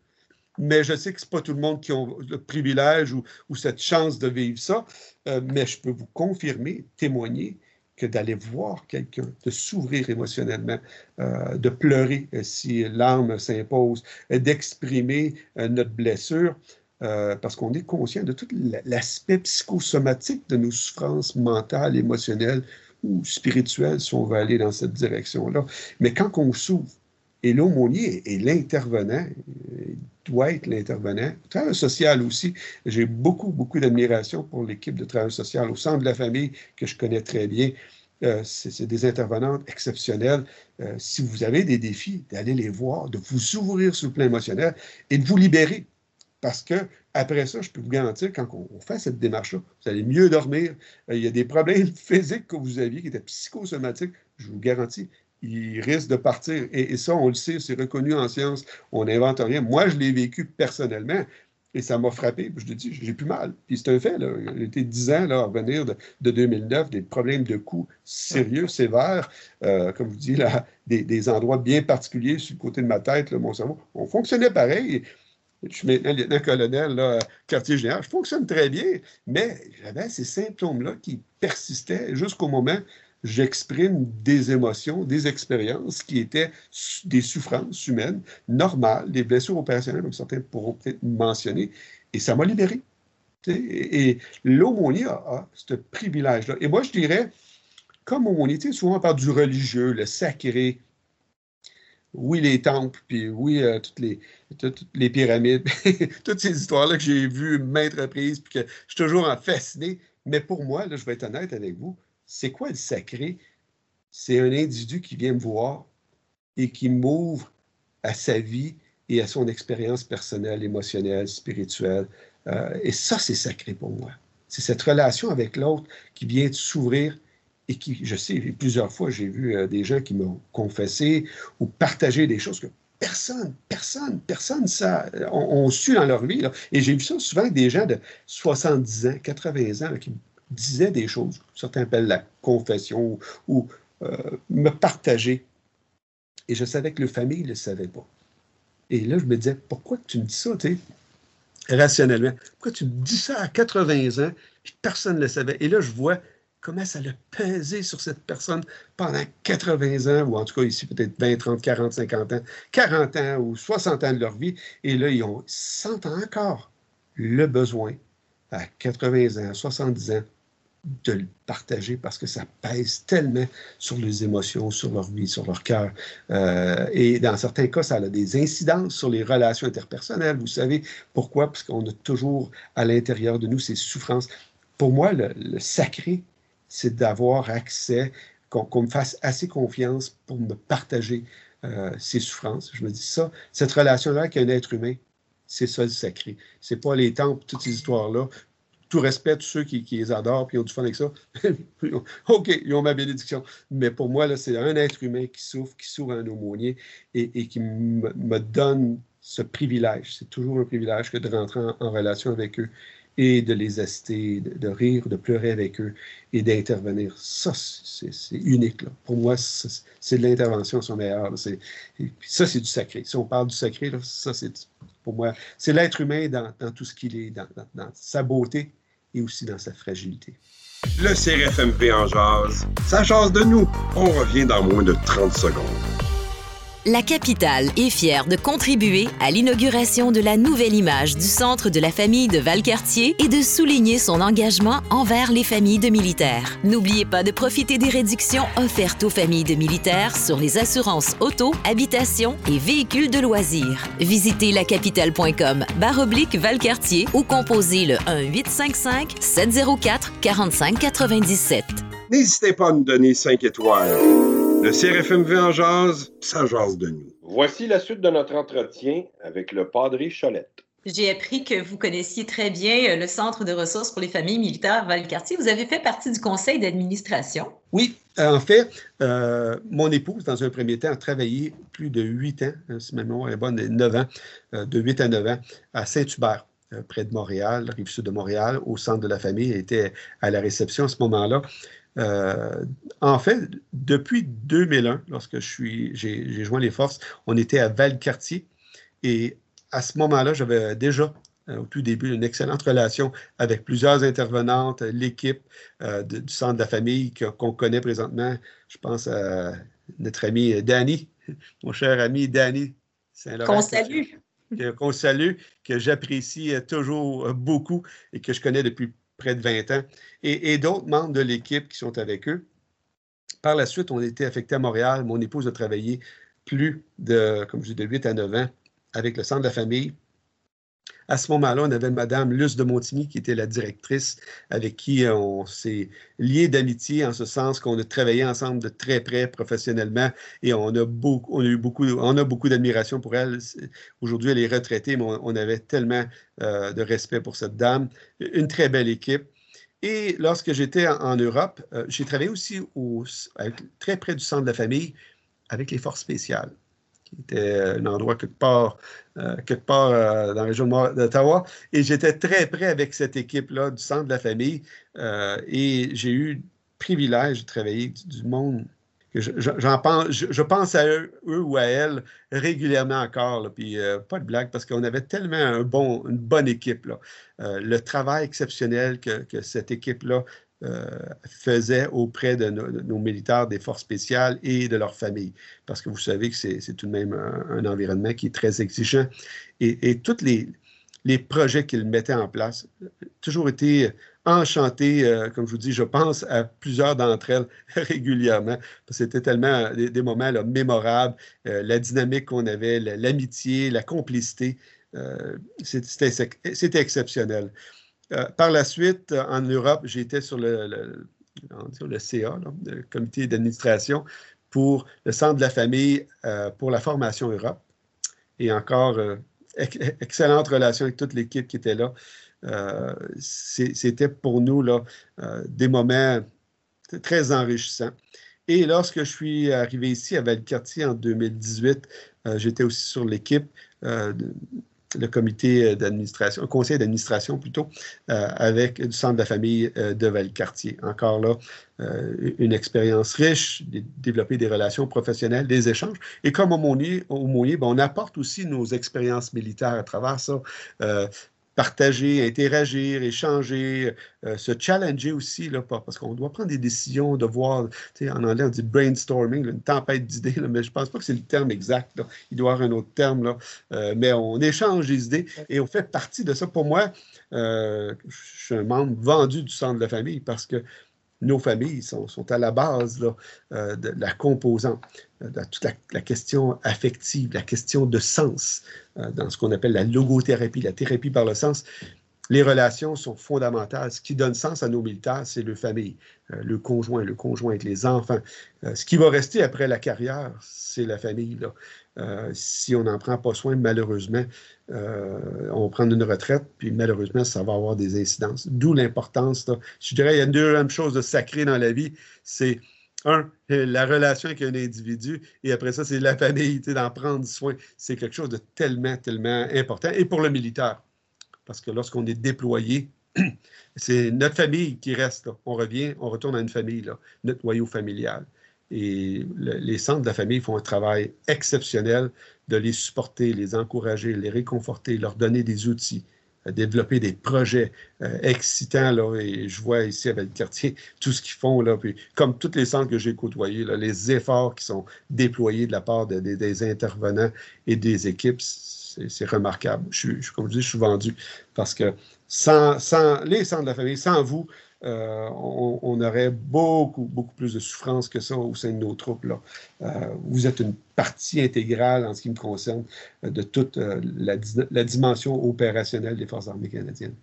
mais je sais que ce n'est pas tout le monde qui a le privilège ou, cette chance de vivre ça. Euh, mais je peux vous confirmer, témoigner que d'aller voir quelqu'un, de s'ouvrir émotionnellement, euh, de pleurer si l'âme s'impose, d'exprimer notre blessure, parce qu'on est conscient de tout l'aspect psychosomatique de nos souffrances mentales, émotionnelles ou spirituelles, si on veut aller dans cette direction-là. Mais quand on s'ouvre, et l'aumônier est l'intervenant, il doit être l'intervenant. Travail social aussi, j'ai beaucoup, beaucoup d'admiration pour l'équipe de travail social au centre de la famille que je connais très bien. Euh, c'est des intervenantes exceptionnelles. Euh, si vous avez des défis, d'aller les voir, de vous ouvrir sur le plan émotionnel et de vous libérer. Parce que après ça, je peux vous garantir, quand on, fait cette démarche-là, vous allez mieux dormir. Euh, il y a des problèmes physiques que vous aviez qui étaient psychosomatiques, je vous garantis, il risque de partir. Et, ça, on le sait, c'est reconnu en science, on n'invente rien. Moi, je l'ai vécu personnellement. Et ça m'a frappé. Je te dis, j'ai plus mal. Puis c'est un fait. Il était dix ans là, à revenir de, 2009, des problèmes de coups sérieux, sévères. Euh, comme vous dites, là, des, endroits bien particuliers sur le côté de ma tête, mon cerveau. On fonctionnait pareil. Je suis maintenant lieutenant-colonel, quartier général. Je fonctionne très bien, mais j'avais ces symptômes-là qui persistaient jusqu'au moment j'exprime des émotions, des expériences qui étaient des souffrances humaines normales, des blessures opérationnelles, comme certains pourront peut-être mentionner, et ça m'a libéré. Et, l'aumônier a, ce privilège-là. Et moi, je dirais, comme aumônier, souvent on parle du religieux, le sacré, oui, les temples, puis oui, euh, toutes, les, toutes, les pyramides, toutes ces histoires-là que j'ai vues maintes reprises, puis que je suis toujours fasciné. Mais pour moi, là, je vais être honnête avec vous, c'est quoi le sacré? C'est un individu qui vient me voir et qui m'ouvre à sa vie et à son expérience personnelle, émotionnelle, spirituelle. Euh, et ça, c'est sacré pour moi. C'est cette relation avec l'autre qui vient s'ouvrir et qui, je sais, plusieurs fois, j'ai vu euh, des gens qui m'ont confessé ou partagé des choses que personne, personne, personne ça, on, su dans leur vie. Et j'ai vu ça souvent avec des gens de 70 ans, 80 ans qui disait des choses, certains appellent la confession, ou euh, me partager. Et je savais que le famille ne le savait pas. Et là, je me disais, pourquoi tu me dis ça, tu rationnellement? Pourquoi tu me dis ça à 80 ans, et personne ne le savait? Et là, je vois comment ça l'a pesé sur cette personne pendant 80 ans, ou en tout cas ici peut-être 20, 30, 40, 50 ans, 40 ans ou 60 ans de leur vie. Et là, ils, ont, ils sentent encore le besoin à 80 ans, 70 ans, de le partager parce que ça pèse tellement sur les émotions, sur leur vie, sur leur cœur. Euh, et dans certains cas, ça a des incidences sur les relations interpersonnelles. Vous savez pourquoi? Parce qu'on a toujours à l'intérieur de nous ces souffrances. Pour moi, le, sacré, c'est d'avoir accès, qu'on me fasse assez confiance pour me partager euh, ces souffrances. Je me dis ça, cette relation-là avec un être humain, c'est ça le sacré. C'est pas les temples, toutes ces histoires-là tout respect, tous ceux qui, les adorent et ont du fun avec ça. OK, ils ont ma bénédiction. Mais pour moi, c'est un être humain qui souffre, qui souffre un aumônier et, qui me, donne ce privilège. C'est toujours un privilège que de rentrer en, relation avec eux et de les assister, de, rire, de pleurer avec eux et d'intervenir. Ça, c'est unique. Pour moi, c'est de l'intervention son meilleur. Ça, c'est du sacré. Si on parle du sacré, ça, c'est pour moi, c'est l'être humain dans, tout ce qu'il est, dans, sa beauté et aussi dans sa fragilité. Le CRFMP en jazz, ça jase de nous. On revient dans moins de 30 secondes la capitale est fière de contribuer à l'inauguration de la nouvelle image du centre de la famille de Valcartier et de souligner son engagement envers les familles de militaires. N'oubliez pas de profiter des réductions offertes aux familles de militaires sur les assurances auto, habitation et véhicules de loisirs. Visitez lacapitale.com baroblique Valcartier ou composez le 1 855 704 45 97. N'hésitez pas à nous donner 5 étoiles. Le CRFMV en jazz, ça jase de nous. Voici la suite de notre entretien avec le Padre Cholette. J'ai appris que vous connaissiez très bien euh, le Centre de ressources pour les familles militaires Valcartier. Vous avez fait partie du conseil d'administration. Oui, euh, en fait, euh, mon épouse, dans un premier temps, a travaillé plus de huit ans, hein, si ma mémoire est bonne, neuf ans, de huit à neuf ans, à Saint-Hubert, près de Montréal, rive sud de Montréal, au centre de la famille. Elle était à la réception à ce moment-là. Euh, en fait, depuis 2001, lorsque j'ai joint les forces, on était à Valcartier et à ce moment-là, j'avais déjà euh, au tout début une excellente relation avec plusieurs intervenantes, l'équipe euh, du centre de la famille qu'on connaît présentement. Je pense à notre ami Danny, mon cher ami Danny Saint-Laurent. Qu'on salue. Qu'on salue, que j'apprécie toujours beaucoup et que je connais depuis près de 20 ans, et, d'autres membres de l'équipe qui sont avec eux. Par la suite, on était affecté à Montréal. Mon épouse a travaillé plus de, comme je dis, de 8 à 9 ans avec le Centre de la famille. À ce moment-là, on avait Madame Luce de Montigny, qui était la directrice, avec qui on s'est lié d'amitié en ce sens qu'on a travaillé ensemble de très près professionnellement et on a beaucoup, eu beaucoup, on a beaucoup d'admiration pour elle. Aujourd'hui, elle est retraitée, mais on, avait tellement euh, de respect pour cette dame. Une très belle équipe. Et lorsque j'étais en, Europe, euh, j'ai travaillé aussi au, très près du centre de la famille avec les forces spéciales qui était un endroit quelque part, euh, quelque part euh, dans la région d'Ottawa. Et j'étais très près avec cette équipe-là du centre de la famille. Euh, et j'ai eu le privilège de travailler du, monde. J'en pense, je, pense à eux, ou à elles régulièrement encore. puis pas de blague, parce qu'on avait tellement un bon, une bonne équipe. Là. le travail exceptionnel que, que cette équipe-là euh, faisait auprès de, nos militaires des forces spéciales et de leurs familles. Parce que vous savez que c'est tout de même un, environnement qui est très exigeant. Et, tous les, les projets qu'ils mettaient en place, toujours été enchanté, euh, comme je vous dis, je pense à plusieurs d'entre elles régulièrement, c'était tellement des, moments mémorables, euh, la dynamique qu'on avait, l'amitié, la complicité, c'était exceptionnel. Euh, par la suite, euh, en Europe, j'étais sur le, CA, le comité d'administration, pour le Centre de la famille euh, pour la formation Europe. Et encore, excellente relation avec toute l'équipe qui était là. C'était pour nous là, des moments très enrichissants. Et lorsque je suis arrivé ici à Valcartier en 2018, j'étais aussi sur l'équipe le comité d'administration, un conseil d'administration plutôt, euh, avec du centre de la famille euh, de Valcartier. Encore là, euh, une expérience riche, développer des relations professionnelles, des échanges. Et comme au Monier, ben, on apporte aussi nos expériences militaires à travers ça. Partager, interagir, échanger, euh, se challenger aussi, là, parce qu'on doit prendre des décisions, devoir, en anglais on dit brainstorming, une tempête d'idées, mais je ne pense pas que c'est le terme exact. Il doit y avoir un autre terme, là. Euh, mais on échange des idées et on fait partie de ça. Pour moi, je suis un membre vendu du centre de la famille parce que nos familles sont, à la base euh, de la composante, euh, de toute la, question affective, la question de sens, euh, dans ce qu'on appelle la logothérapie, la thérapie par le sens. Les relations sont fondamentales. Ce qui donne sens à nos militaires, c'est le famille, le conjoint, le conjoint avec les enfants. ce qui va rester après la carrière, c'est la famille. Si on n'en prend pas soin, malheureusement, euh, on va prendre une retraite, puis malheureusement, ça va avoir des incidences. D'où l'importance. Je dirais, il y a une deuxième chose de dans la vie, c'est un, la relation avec un individu, et après ça, c'est la famille, d'en prendre soin. C'est quelque chose de tellement, tellement important. Et pour le militaire, parce que lorsqu'on est déployé, c'est notre famille qui reste. On revient, on retourne à une famille, notre noyau familial. Et les centres de la famille font un travail exceptionnel de les supporter, les encourager, les réconforter, leur donner des outils, développer des projets euh, excitants. Là, et je vois ici avec le quartier tout ce qu'ils font. Là, puis, comme tous les centres que j'ai côtoyés, les efforts qui sont déployés de la part des intervenants et des équipes, c'est remarquable. Je, je, comme je dis, je suis vendu parce que sans, sans les centres de la famille, sans vous, euh, on, aurait beaucoup, beaucoup plus de souffrance que ça au sein de nos troupes. Euh, vous êtes une partie intégrale, en ce qui me concerne, euh, de toute la, dimension opérationnelle des Forces armées canadiennes.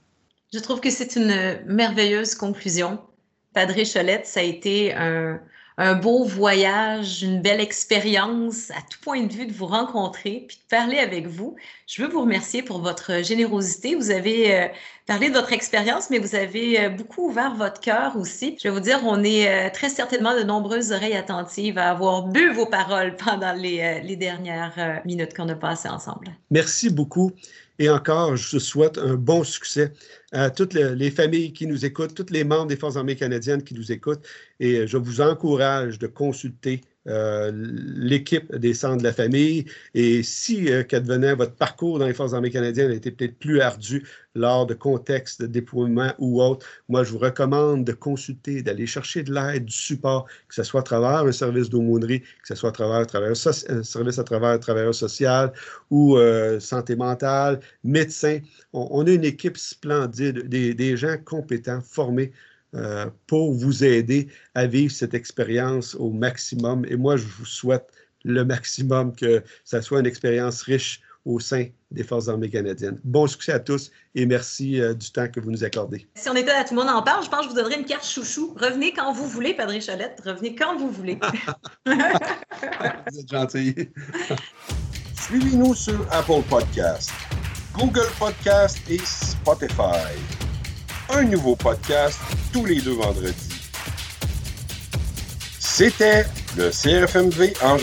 Je trouve que c'est une merveilleuse conclusion. Padre Cholette, ça a été un, un beau voyage, une belle expérience à tout point de vue de vous rencontrer puis de parler avec vous. Je veux vous remercier pour votre générosité. Vous avez euh, parlé de votre expérience, mais vous avez euh, beaucoup ouvert votre cœur aussi. Je vais vous dire, on est euh, très certainement de nombreuses oreilles attentives à avoir bu vos paroles pendant les, les dernières minutes qu'on a passées ensemble. Merci beaucoup. Et encore, je souhaite un bon succès à toutes les familles qui nous écoutent, tous les membres des Forces armées canadiennes qui nous écoutent. Et je vous encourage de consulter euh, l'équipe des centres de la famille. Et si, euh, qu'advenait votre parcours dans les Forces armées canadiennes a été peut-être plus ardu lors de contextes de déploiement ou autre, moi, je vous recommande de consulter, d'aller chercher de l'aide, du support, que ce soit à travers un service d'aumônerie, que ce soit à travers un, service à travers un travailleur social ou euh, santé mentale, médecin. On, a une équipe splendide, des, des gens compétents, formés euh, pour vous aider à vivre cette expérience au maximum. Et moi, je vous souhaite le maximum que ça soit une expérience riche au sein des Forces armées canadiennes. Bon succès à tous et merci euh, du temps que vous nous accordez. Si on était à tout le monde en parle, je pense que je vous donnerais une carte chouchou. Revenez quand vous voulez, Padre Chalette. Revenez quand vous voulez. vous êtes gentil. Suivez-nous sur Apple Podcast, Google Podcast et Spotify un nouveau podcast tous les deux vendredis. C'était le CRFMV en